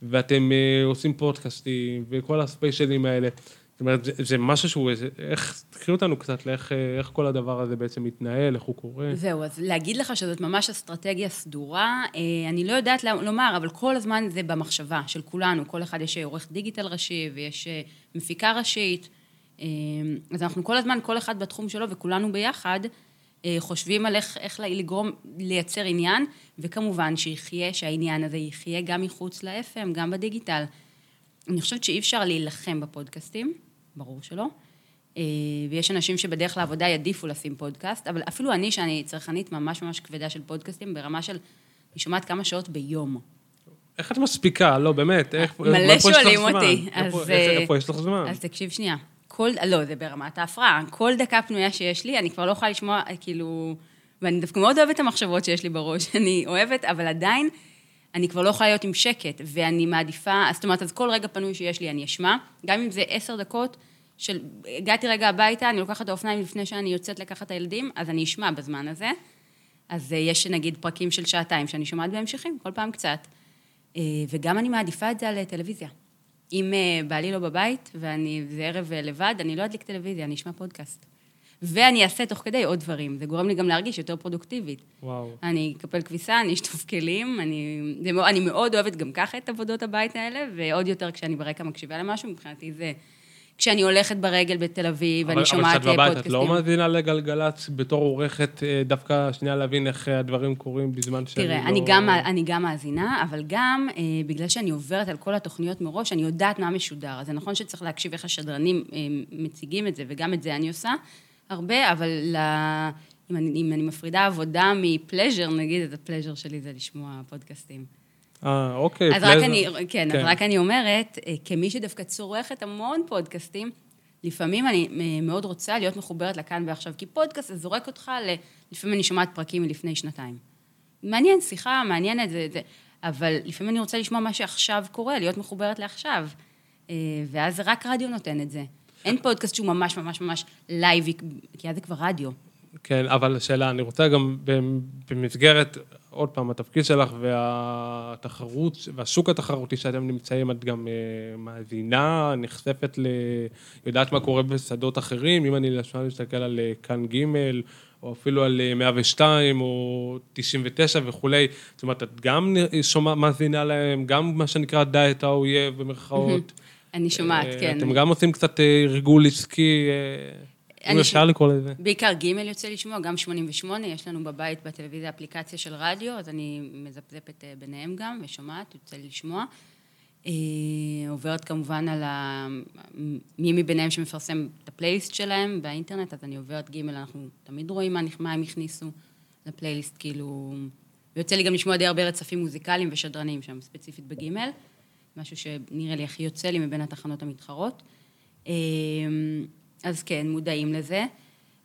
ואתם עושים פודקאסטים, וכל הספיישלים האלה. זאת אומרת, זה, זה משהו שהוא, איך, תקחי אותנו קצת לאיך איך כל הדבר הזה בעצם מתנהל, איך הוא קורה. זהו, אז להגיד לך שזאת ממש אסטרטגיה סדורה, אה, אני לא יודעת לומר, אבל כל הזמן זה במחשבה של כולנו, כל אחד יש עורך דיגיטל ראשי ויש אה, מפיקה ראשית, אה, אז אנחנו כל הזמן, כל אחד בתחום שלו וכולנו ביחד, חושבים על איך, איך לגרום, לייצר עניין, וכמובן שיחיה, שהעניין הזה יחיה גם מחוץ ל-FM, גם בדיגיטל. אני חושבת שאי אפשר להילחם בפודקאסטים, ברור שלא. אה, ויש אנשים שבדרך לעבודה יעדיפו לשים פודקאסט, אבל אפילו אני, שאני צרכנית ממש ממש כבדה של פודקאסטים, ברמה של, אני שומעת כמה שעות ביום. איך את מספיקה? לא, באמת, איך... מלא שואלים? אותי, אז, אה, איפה יש לך זמן? אז תקשיב שנייה. כל, לא, זה ברמת ההפרעה. כל דקה פנויה שיש לי, אני כבר לא יכולה לשמוע, אה, כאילו... ואני דווקא מאוד אוהבת את המחשבות שיש לי בראש, אני אוהבת, אבל עדיין, אני כבר לא יכולה להיות עם שקט, ואני מעדיפה, אז זאת אומרת, אז כל רגע פנוי שיש לי אני אשמע, גם אם זה עשר דקות של, הגעתי רגע הביתה, אני לוקחת את האופניים לפני שאני יוצאת לקחת את הילדים, אז אני אשמע בזמן הזה. אז אה, יש נגיד פרקים של שעתיים שאני שומעת בהמשכים, כל פעם קצת. אה, וגם אני מעדיפה את זה על אה, טלוויזיה. אם בעלי לא בבית ואני, זה ערב לבד, אני לא אדליק טלוויזיה, אני אשמע פודקאסט. ואני אעשה תוך כדי עוד דברים, זה גורם לי גם להרגיש יותר פרודוקטיבית. וואו. אני אקפל כביסה, אני אשטוף כלים, אני, זה, אני מאוד אוהבת גם ככה את עבודות הבית האלה, ועוד יותר כשאני ברקע מקשיבה למשהו, מבחינתי זה... כשאני הולכת ברגל בתל אביב, אבל- ואני שומעת אבל כשאת בבית, את פודקאסטים. לא מאזינה לגלגלצ בתור עורכת, אה, דווקא שנייה להבין איך אה, הדברים קורים בזמן שאני לא... תראה, אני גם, אני גם מאזינה, אבל גם אה, בגלל שאני עוברת על כל התוכניות מראש, אני יודעת מה משודר. אז זה נכון שצריך להקשיב איך השדרנים אה, מציגים את זה, וגם את זה אני עושה הרבה, אבל ל... אם, אני, אם אני מפרידה עבודה מפלז'ר, נגיד, אז הפלז'ר שלי זה לשמוע פודקאסטים. אה, אוקיי. אז רק פלזר. אני, כן, כן. אז רק אני אומרת, אה, כמי שדווקא צורכת המון פודקאסטים, לפעמים אני אה, מאוד רוצה להיות מחוברת לכאן ועכשיו, כי פודקאסט זה זורק אותך ל... לפעמים אני שומעת פרקים מלפני שנתיים. מעניין, שיחה, מעניינת, זה, זה... אבל לפעמים אני רוצה לשמוע מה שעכשיו קורה, להיות מחוברת לעכשיו. אה, ואז רק רדיו נותן את זה. אין פודקאסט שהוא ממש ממש ממש לייבי, כי אז זה כבר רדיו. כן, אבל שאלה, אני רוצה גם במ- במסגרת, עוד פעם, התפקיד שלך והתחרות, והשוק התחרותי שאתם נמצאים, את גם אה, מאזינה, נחשפת ל... יודעת מה קורה בשדות אחרים, אם אני למשל מסתכל על אה, כאן ג' או אפילו על אה, 102 או 99 וכולי, זאת אומרת, את גם שומעת, מאזינה להם, גם מה שנקרא דע את האויב במרכאות. אני שומעת, אה, כן. אתם גם עושים קצת אה, ריגול עסקי, אה, אם אפשר לקרוא לזה. בעיקר ג' יוצא לשמוע, גם 88, יש לנו בבית בטלוויזיה אפליקציה של רדיו, אז אני מזפזפת ביניהם גם, ושומעת, יוצא לי לשמוע. עוברת כמובן על ה... מי מביניהם שמפרסם את הפלייליסט שלהם באינטרנט, אז אני עוברת ג', אנחנו תמיד רואים מה, הם הכניסו לפלייליסט, כאילו... ויוצא לי גם לשמוע די הרבה רצפים מוזיקליים ושדרנים שם, ספציפית בג', משהו שנראה לי הכי יוצא לי מבין התחנות המתחרות. אה, אז כן, מודעים לזה.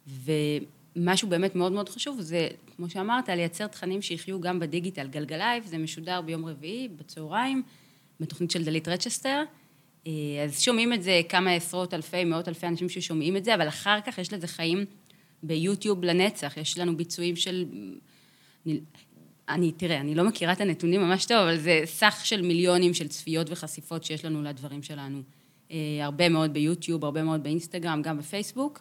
ומשהו באמת מאוד מאוד חשוב זה, כמו שאמרת, לייצר תכנים שיחיו גם בדיגיטל. גלגלייב, זה משודר ביום רביעי, בצהריים, בתוכנית של דלית רצ'סטר. אה, אז שומעים את זה כמה עשרות אלפי, מאות אלפי אנשים ששומעים את זה, אבל אחר כך יש לזה חיים ביוטיוב לנצח. יש לנו ביצועים של... אני, תראה, אני לא מכירה את הנתונים ממש טוב, אבל זה סך של מיליונים של צפיות וחשיפות שיש לנו לדברים שלנו. אה, הרבה מאוד ביוטיוב, הרבה מאוד באינסטגרם, גם בפייסבוק.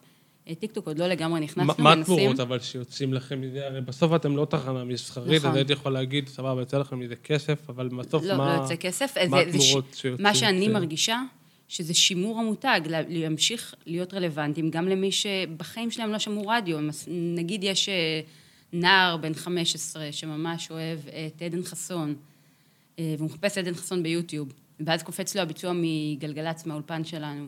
אה, טיקטוק עוד לא לגמרי נכנסנו, מה- מה מנסים. התמורות אבל שיוצאים לכם מזה? הרי בסוף אתם לא תחנה מסחרית, נכון. אז הייתי יכול להגיד, סבבה, יוצא לכם מזה כסף, אבל בסוף לא, מה... לא יוצא כסף. מה זה- זה ש- התמורות שיוצאים? מה שאני ש- מרגישה, שזה שימור המותג, לה- להמשיך להיות רלוונטיים גם למי שבחיים שלהם לא שמעו רדיו. נגיד יש אה, נער בן 15 שממש אוהב את עדן חסון, אה, והוא מחפש עדן חסון ביוטיוב, ואז קופץ לו הביצוע מגלגלצ מהאולפן שלנו.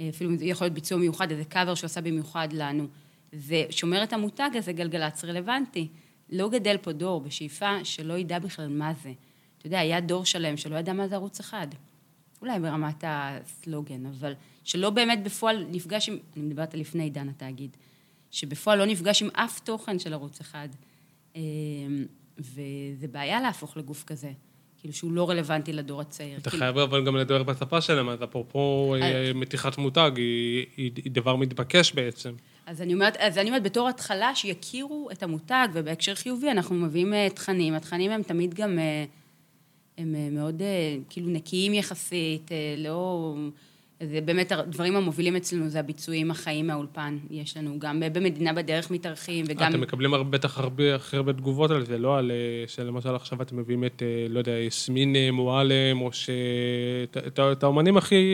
אה, אפילו יכול להיות ביצוע מיוחד, איזה קאבר שהוא עשה במיוחד לנו. זה שומר את המותג הזה, גלגלצ רלוונטי. לא גדל פה דור בשאיפה שלא ידע בכלל מה זה. אתה יודע, היה דור שלם שלא ידע מה זה ערוץ אחד. אולי ברמת הסלוגן, אבל שלא באמת בפועל נפגש עם, אני מדברת על לפני עידן התאגיד, שבפועל לא נפגש עם אף תוכן של ערוץ אחד. אה, וזה בעיה להפוך לגוף כזה, כאילו שהוא לא רלוונטי לדור הצעיר. אתה כאילו, חייב אבל גם לדבר בשפה שלהם, אז אפרופו אה, מתיחת מותג, היא- היא היא דבר מתבקש בעצם. אז אני אומרת, אז אני אומרת, בתור התחלה, שיכירו את המותג, ובהקשר חיובי אנחנו מביאים אה, תכנים. התכנים הם תמיד גם, אה, הם מאוד כאילו נקיים יחסית, לא... זה באמת, הדברים המובילים אצלנו זה הביצועים החיים מהאולפן. יש לנו גם במדינה בדרך מתארחים, וגם... אתם מקבלים הרבה- בטח הרבה הכי הרבה תגובות על זה, לא על אה, שלמשל עכשיו אתם מביאים את, אה, לא יודע, יסמין אה, מועלם, או ש... את- האומנים הכי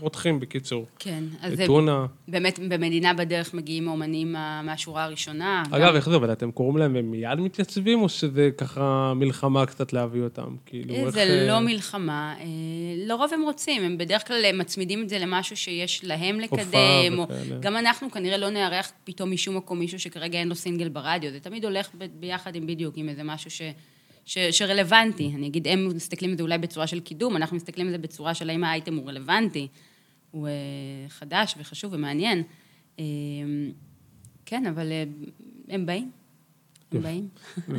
רותחים, בקיצור. כן, אז טונה. באמת, במדינה בדרך מגיעים האומנים מה- מהשורה הראשונה. אגב, איך זה עובד? אתם קוראים להם והם מיד מתייצבים, או שזה ככה מלחמה קצת להביא אותם? כאילו, איך... זה לא מלחמה, לרוב הם רוצים, הם בדרך כלל מצמידים את זה למשהו שיש להם לקדם, או וכאלה. גם אנחנו כנראה לא נארח פתאום משום מקום מישהו שכרגע אין לו סינגל ברדיו, זה תמיד הולך ב- ביחד עם בדיוק, עם איזה משהו ש, ש, שרלוונטי. אני אגיד, הם מסתכלים על זה אולי בצורה של קידום, אנחנו מסתכלים על זה בצורה של האם האייטם הוא רלוונטי, הוא אה, חדש וחשוב ומעניין. אה, כן, אבל אה, הם באים. באים.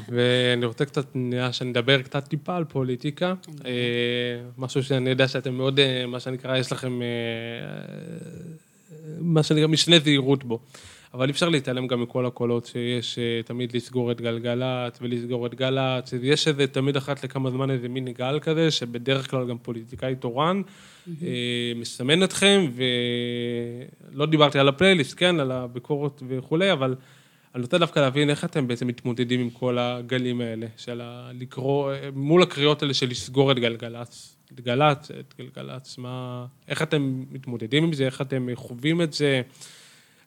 ואני רוצה קצת, נראה שנדבר קצת טיפה על פוליטיקה. אה, משהו שאני יודע שאתם מאוד, אה, מה שנקרא, יש לכם, אה, מה שנקרא, משנה זהירות בו. אבל אי אפשר להתעלם גם מכל הקולות שיש תמיד לסגור את גלגלצ ולסגור את גל"צ. יש איזה תמיד אחת לכמה זמן איזה מיני גל כזה, שבדרך כלל גם פוליטיקאי תורן מסמן אתכם, ולא דיברתי על הפלייליסט, כן, על הביקורת וכולי, אבל אני רוצה דווקא להבין איך אתם בעצם מתמודדים עם כל הגלים האלה, של ה- לקרוא, מול הקריאות האלה של לסגור את גלגלצ, את גל"צ, את גלגלצ, מה, איך אתם מתמודדים עם זה, איך אתם חווים את זה,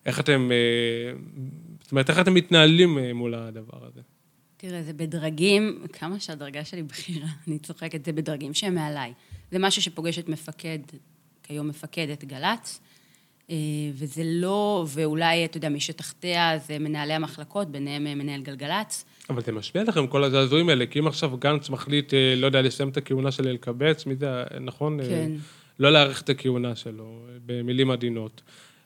איך אתם, אה, זאת אומרת, איך אתם מתנהלים אה, מול הדבר הזה. תראה, זה בדרגים, כמה שהדרגה שלי בכירה, אני צוחקת, זה בדרגים שהם מעליי. זה משהו שפוגש את מפקד, כיום מפקדת גל"צ, וזה לא, ואולי, אתה יודע, מי שתחתיה זה מנהלי המחלקות, ביניהם אה, מנהל גלגלצ. אבל זה משפיע עליכם, כל הזעזועים האלה, כי אם עכשיו גנץ מחליט, אה, לא יודע, לסיים את הכהונה של אלקבץ, מי זה, נכון? אה, כן. לא להאריך את הכהונה שלו, אה, במילים עדינות.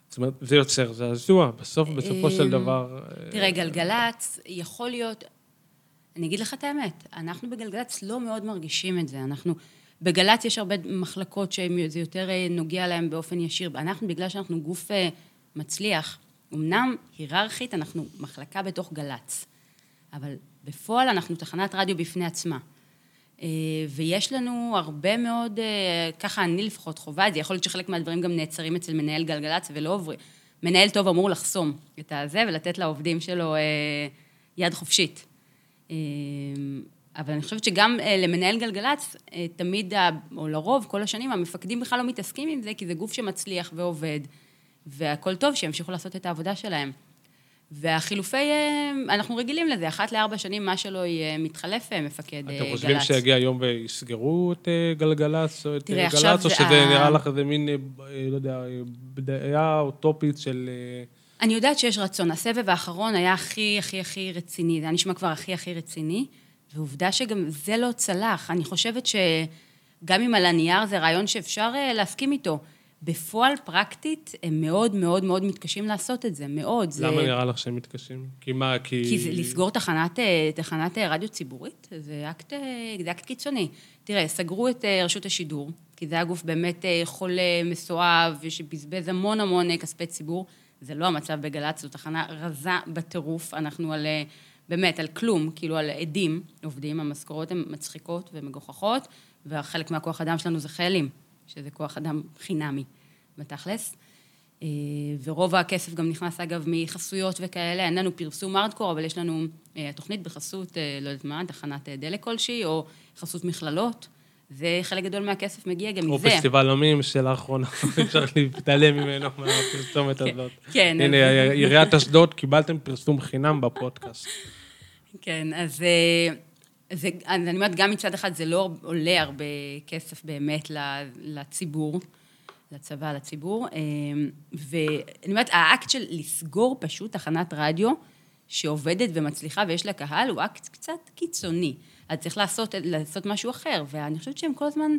זאת אומרת, זה יוצר זעזוע, בסוף, בסופו של דבר... אה, תראה, גלגלצ יכול להיות, אני אגיד לך את האמת, אנחנו בגלגלצ לא מאוד מרגישים את זה. אנחנו, בגל"צ יש הרבה מחלקות שזה יותר אה, נוגע להם באופן ישיר. אנחנו, בגלל שאנחנו גוף אה, מצליח, אמנם היררכית אנחנו מחלקה בתוך גל"צ, אבל בפועל אנחנו תחנת רדיו בפני עצמה. אה, ויש לנו הרבה מאוד, ככה אני לפחות חווה את זה, יכול להיות שחלק מהדברים גם נעצרים אצל מנהל גלגלצ ולא עוברים. מנהל טוב אמור לחסום את הזה ולתת לעובדים שלו יד חופשית. אבל אני חושבת שגם אה, למנהל גלגלצ, אה, תמיד, או לרוב, כל השנים, המפקדים בכלל לא מתעסקים עם זה, כי זה גוף שמצליח ועובד, והכל טוב, שימשיכו לעשות את העבודה שלהם. והחילופי, אה, אנחנו רגילים לזה, אחת לארבע שנים, מה שלא יהיה, מתחלף מפקד גל"צ. אתם חושבים שיגיע יום ויסגרו את גלגלצ או את גל"צ, או זה שזה ה- נראה לך איזה מין, לא יודע, בדעה אוטופית של... אני יודעת שיש רצון. הסבב האחרון היה הכי, הכי, הכי רציני. זה היה נשמע כבר הכי, הכי רציני, ועובדה שגם זה לא צלח. אני חושבת שגם אם על הנייר זה רעיון שאפשר אה, להסכים איתו, בפועל, פרקטית, הם מאוד מאוד מאוד מתקשים לעשות את זה, מאוד. זה... למה נראה לך שהם מתקשים? כי מה, כי... כי זה לסגור תחנת, אה, תחנת אה, רדיו ציבורית, זה אקט, זה אקט קיצוני. תראה, סגרו את רשות השידור, כי זה היה גוף באמת חולה, מסואב, שבזבז המון המון כספי ציבור. זה לא המצב בגל"צ, זו תחנה רזה בטירוף. אנחנו על, באמת, על כלום, כאילו על אדים עובדים, המשכורות הן מצחיקות ומגוחכות, וחלק מהכוח אדם שלנו זה חיילים, שזה כוח אדם חינמי, בתכלס. אה, ורוב הכסף גם נכנס, אגב, מחסויות וכאלה. אין לנו פרסום ארדקור, אבל יש לנו אה, תוכנית בחסות, אה, לא יודעת מה, תחנת דלק כלשהי, או חסות מכללות. זה חלק גדול מהכסף מגיע גם או מזה. פסטיבל עמים שלאחרונה, אפשר להתעלם ממנו מהפרסומת הזאת. כן, הנה, עיריית אשדוד, קיבלתם פרסום חינם בפודקאסט. כן, אז, אה, זה, אז אני אומרת, גם מצד אחד זה לא עולה הרבה כסף באמת לציבור, לצבא, לציבור, אה, ואני אומרת, האקט של לסגור פשוט תחנת רדיו שעובדת ומצליחה ויש לה קהל, הוא אקט קצת קיצוני. אז צריך לעשות, לעשות משהו אחר, ואני חושבת שהם כל הזמן...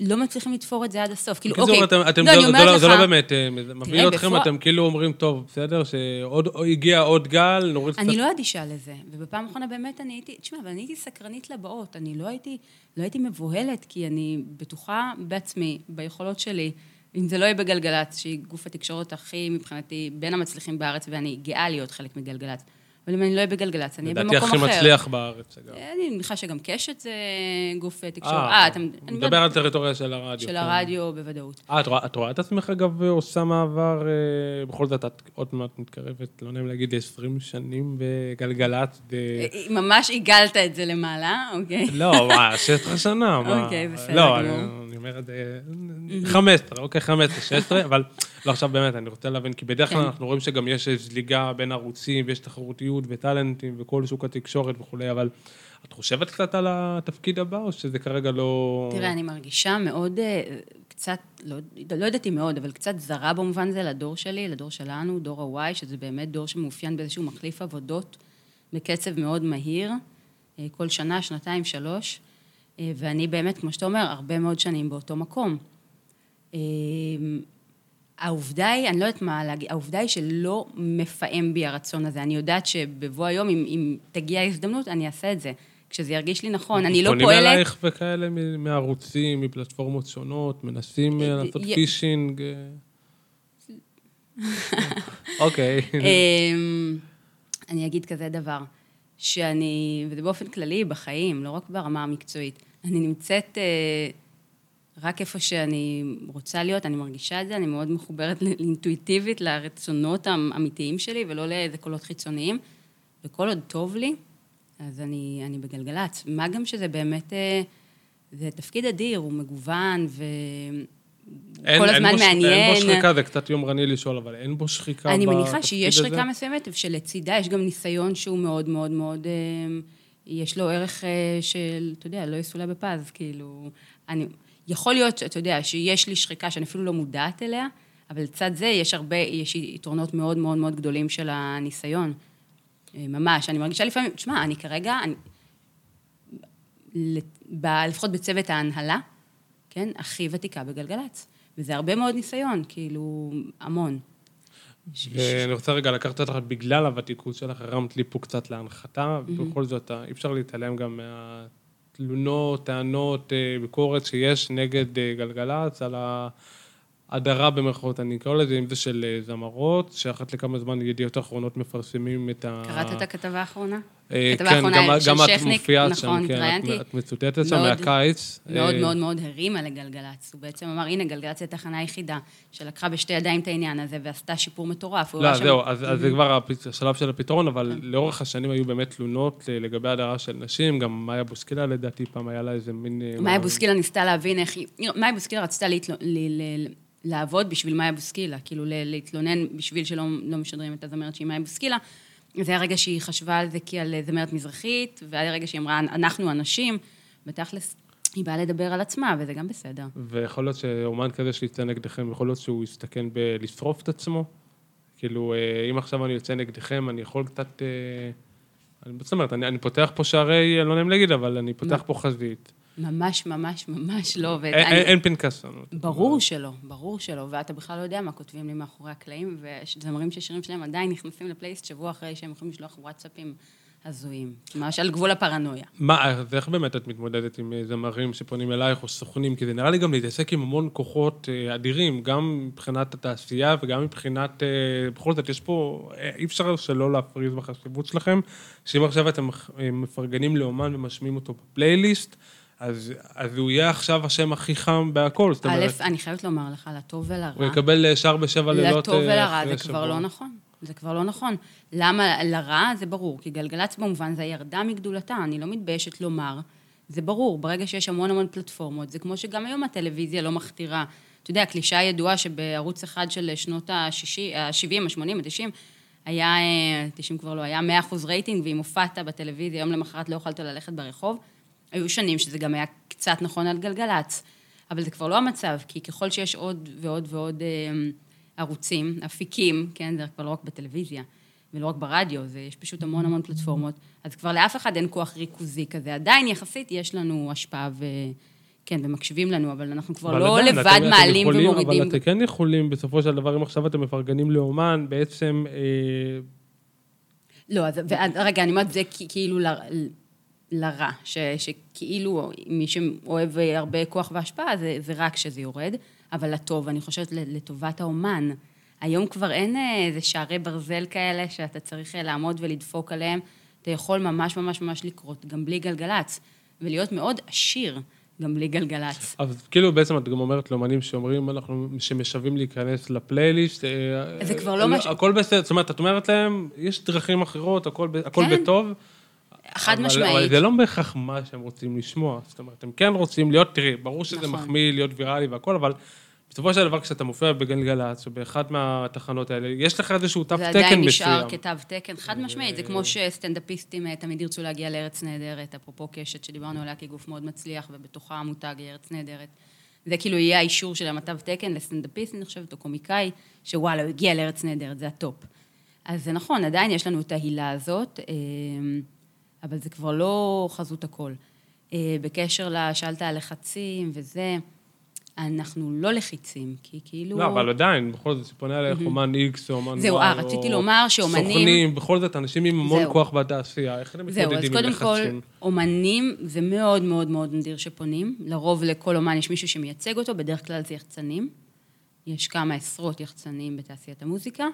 לא מצליחים לתפור את זה עד הסוף. כאילו, אוקיי, אתם- אתם- לא, אני זה- זה אומרת לא- זה לך- לא באמת אה, מביא אתכם, בפועל- אתם כאילו אומרים, טוב, בסדר, שעוד הגיע עוד גל, נוריד קצת... אני לא אדישה לזה, ובפעם האחרונה באמת אני הייתי, תשמע, אבל אני הייתי סקרנית לבאות, אני לא הייתי, לא הייתי מבוהלת, כי אני בטוחה בעצמי, ביכולות שלי, אם זה לא יהיה בגלגלצ, שהיא גוף התקשורת הכי, מבחינתי, בין המצליחים בארץ, ואני גאה להיות חלק מגלגלצ, אבל אם אני לא אהיה בגלגלצ, אני אהיה לדעתי במקום הכי אחר. מצליח בארץ, אגב. אני מניחה שגם קשת זה גוף תקשורת. אה, אה, אתה... אני מדבר על טריטוריה של הרדיו. של כן. הרדיו, בוודאות. אה, את רואה- את עצמך, אגב, עושה מעבר, אה, בכל זאת, את עוד מעט מתקרבת, לא נעים להגיד, 20 שנים בגלגלצ. אה, ממש עיגלת את זה למעלה, אוקיי? לא, מה, 16 שנה, מה? אוקיי, בסדר לא, גמור. אני- אני אומר את זה, 15, אוקיי, 15, 16, אבל לא, עכשיו באמת, אני רוצה להבין, כי בדרך כלל כן. אנחנו רואים שגם יש זליגה בין ערוצים, ויש תחרותיות וטאלנטים וכל שוק התקשורת וכולי, אבל את חושבת קצת על התפקיד הבא, או שזה כרגע לא... תראה, אני מרגישה מאוד, אה, קצת, לא, לא יודעת אם מאוד, אבל קצת זרה במובן זה לדור שלי, לדור שלנו, דור ה-Y, שזה באמת דור שמאופיין באיזשהו מחליף עבודות בקצב מאוד מהיר, אה, כל שנה, שנתיים, שלוש, אה, ואני באמת, כמו שאתה אומר, הרבה מאוד שנים באותו מקום. אה, העובדה היא, אני לא יודעת מה להגיד, העובדה היא שלא מפעם בי הרצון הזה. אני יודעת שבבוא היום, אם, אם תגיע ההזדמנות, אני אעשה את זה. כשזה ירגיש לי נכון, אני לא פונים פועלת... אלייך וכאלה מערוצים, מפלטפורמות שונות, מנסים אה, לעשות י- פישינג. אה. אוקיי. אמ, אני אגיד כזה דבר, שאני, וזה באופן כללי בחיים, לא רק ברמה המקצועית, אני נמצאת אה, רק איפה שאני רוצה להיות, אני מרגישה את זה, אני מאוד מחוברת אינטואיטיבית לרצונות האמיתיים שלי, ולא לאיזה קולות חיצוניים, וכל עוד טוב לי, אז אני, אני בגלגלצ. מה גם שזה באמת, אה, זה תפקיד אדיר, הוא מגוון, ו... אין- כל אין הזמן בו ש- אין מעניין. בו שחיקה, זה קצת יומרני לשאול, אבל אין בו שחיקה אני בתפקיד מניחה שיש הזה? שחיקה מסוימת, ושלצידה יש גם ניסיון שהוא מאוד מאוד מאוד, אה, יש לו ערך אה, של, אתה יודע, לא יסולא בפז, כאילו, אני, יכול להיות, אתה יודע, שיש לי שחיקה שאני אפילו לא מודעת אליה, אבל לצד זה יש הרבה, יש יתרונות מאוד מאוד מאוד גדולים של הניסיון. אה, ממש, אני מרגישה לפעמים, תשמע, אני כרגע, אני, לפחות בצוות ההנהלה, כן, הכי ותיקה בגלגלצ. וזה הרבה מאוד ניסיון, כאילו, המון. ואני רוצה רגע לקחת אותך, בגלל הוותיקות שלך, הרמת לי פה קצת להנחתה, ובכל זאת, אי אפשר להתעלם גם מהתלונות, טענות, אה, ביקורת שיש נגד אה, גלגלצ על ההדרה במרכאות, אני אקרא לזה, אם זה של אה, זמרות, שאחת לכמה זמן ידיעות אחרונות מפרסמים את ה... קראת את הכתבה האחרונה? אה, כן, גם, של גם את מופיעת נכון, שם, כן. את, את מצוטטת שם מהקיץ. מאוד אה, מאוד מאוד הרימה לגלגלצ. הוא בעצם אמר, הנה, גלגלצ היא התחנה היחידה שלקחה בשתי ידיים את העניין הזה ועשתה שיפור מטורף. לא, הראה שם- זהו, אז, אז זה כבר הפ- השלב של הפתרון, אבל לאורך השנים היו באמת תלונות אה, לגבי הדרה של נשים, גם מאיה בוסקילה לדעתי פעם היה לה איזה מין... מאיה בוסקילה ניסתה להבין איך היא... מאיה בוסקילה רצתה להתל... ל... ל... לעבוד בשביל מאיה בוסקילה, כאילו ל... להתלונן בשביל שלא לא משדרים את הזמרת שהיא מאיה בוסקילה. זה היה רגע שהיא חשבה על זה כעל זמרת מזרחית, והיה רגע שהיא אמרה, אנחנו הנשים, בתכלס, היא באה לדבר על עצמה, וזה גם בסדר. ויכול להיות שאומן כזה שיצא נגדכם, יכול להיות שהוא יסתכן בלשרוף את עצמו? כאילו, אה, אם עכשיו אני יוצא נגדכם, אני יכול קצת... אה, אני- זאת אומרת, אני, אני פותח פה שערי, לא נעים להגיד, אבל אני פותח פה חזית. ממש, ממש, ממש לא. אין, ואני- אין, אין פנקסנות. ברור שלא, ברור שלא, ואתה בכלל לא יודע מה כותבים לי מאחורי הקלעים, וזמרים שהשירים שלהם עדיין נכנסים לפלייסט שבוע אחרי שהם יכולים לשלוח וואטסאפים הזויים. ממש על גבול הפרנויה. מה, אז איך באמת את מתמודדת עם אה, זמרים שפונים אלייך או סוכנים? כי זה נראה לי גם להתעסק עם המון כוחות אה, אדירים, גם מבחינת התעשייה וגם מבחינת... אה, בכל זאת, יש פה... אי אפשר שלא להפריז בחשיבות שלכם, שאם עכשיו אתם מפרגנים לאומן ומשמיעים אותו בפלייליסט, אז, אז הוא יהיה עכשיו השם הכי חם בהכל. זאת א', אומרת, אני חייבת לומר לך, לטוב ולרע. הוא יקבל אה, שער בשבע לילות לטוב אה, ולרע, זה כבר. לא נכון. זה כבר לא נכון. למה לרע? זה ברור, כי גלגלצ במובן זה ירדה מגדולתה, אני לא מתביישת לומר. זה ברור, ברגע שיש המון המון פלטפורמות, זה כמו שגם היום הטלוויזיה לא מכתירה. אתה יודע, הקלישאה הידועה שבערוץ אחד של שנות ה-60, ה-70, ה-80, ה-90, היה, אה, 90 כבר לא, היה 100% רייטינג, ואם הופעת בטלוויזיה, יום למחרת לא יכולת ללכת ברחוב. היו שנים שזה גם היה קצת נכון על גלגלצ, אבל זה כבר לא המצב, כי ככל שיש עוד ועוד ועוד אה, ערוצים, אפיקים, כן, זה כבר לא רק בטלוויזיה, ולא רק ברדיו, זה, יש פשוט המון המון פלטפורמות, אז כבר לאף אחד אין כוח ריכוזי כזה. עדיין יחסית יש לנו השפעה ו... כן, ומקשיבים לנו, אבל אנחנו כבר אבל לא עדיין, לבד אתם- אתם מעלים יכולים, ומורידים. אבל אתם כן יכולים, בסופו של דבר, אם עכשיו אתם מפרגנים לאומן, בעצם... אה, לא, אז ואז- רגע, אני אומרת, זה כאילו לרע, ש- שכאילו מי שאוהב הרבה כוח והשפעה, זה, זה רק כשזה יורד, אבל לטוב, אני חושבת לטובת האומן. היום כבר אין אה, איזה שערי ברזל כאלה שאתה צריך אה, לעמוד ולדפוק עליהם, אתה יכול ממש ממש ממש לקרות, גם בלי גלגלצ, ולהיות מאוד עשיר, גם בלי גלגלצ. אז כאילו בעצם את גם אומרת לאמנים שאומרים, אנחנו, שמשווים להיכנס לפלייליסט. אה, זה כבר לא מה ש- הכל בסדר, זאת אומרת, את אומרת להם, יש דרכים אחרות, הכל, הכל כן. בטוב. חד אבל- משמעית. אבל זה לא בהכרח מה שהם רוצים לשמוע. זאת אומרת, הם כן רוצים להיות, תראי, ברור שזה נכון. מחמיא להיות ויראלי והכל, אבל בסופו של דבר, כשאתה מופיע בגלגלצ, או באחת מהתחנות האלה, יש לך איזשהו תו תקן זה מסוים. עדיין נשאר כתו תקן, חד משמעית. זה כמו שסטנדאפיסטים אה, תמיד ירצו להגיע לארץ נהדרת, אפרופו קשת, שדיברנו עליה כגוף מאוד מצליח, ובתוכה המותג ארץ נהדרת. זה כאילו יהיה האישור שלהם, התו תקן לסטנדאפיסט, אני חושבת, או קומיקאי, שוואלה, הוא הגיע לארץ נהדרת, זה ה top. אז זה נכון, עדיין יש לנו את ההילה הזאת, אה, אבל זה כבר לא חזות הכל. אה, בקשר ל... שאלת על לחצים וזה, אנחנו לא לחיצים, כי כאילו... לא, אבל עדיין, בכל זאת, שפונה אליך אומן X או אומן Y, זהו, אה, רציתי לומר שאומנים- סוכנים, בכל זאת, אנשים עם המון זהו. כוח בתעשייה, איך זהו, אז מתמודדים עם קודם כל, לחצים? אומנים, זה מאוד מאוד מאוד נדיר שפונים. לרוב לכל אומן יש מישהו שמייצג אותו, בדרך כלל זה יחצנים. יש כמה עשרות יחצנים בתעשיית המוזיקה.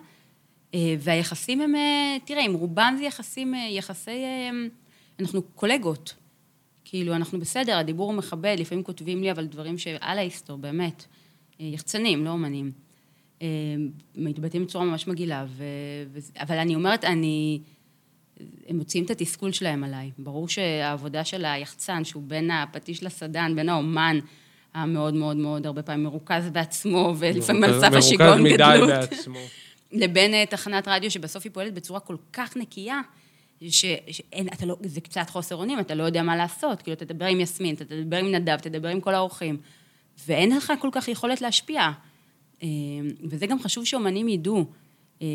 אה, והיחסים הם, אה, תראה, עם רובם זה יחסים, אה, יחסי, אנחנו קולגות. כאילו, אנחנו בסדר, הדיבור הוא מכבד, לפעמים כותבים לי אבל דברים שעל ההיסטור, באמת. יחצנים, לא אומנים. מתבטאים בצורה ממש מגעילה, ו... אבל אני אומרת, אני... הם מוציאים את התסכול שלהם עליי. ברור שהעבודה של היחצן, שהוא בין הפטיש לסדן, בין האומן, המאוד מאוד מאוד הרבה פעמים מרוכז בעצמו, ולפעמים על סף השיגעון מרוכז מדי גדלות. בעצמו. לבין אה, תחנת רדיו שבסוף היא פועלת בצורה כל כך נקייה, ש- שאין, אתה לא, זה קצת חוסר אונים, אתה לא יודע מה לעשות. כאילו, תדבר עם יסמין, תדבר עם נדב, תדבר עם כל האורחים, ואין לך כל כך יכולת להשפיע. אה, וזה גם חשוב שאומנים ידעו. אה,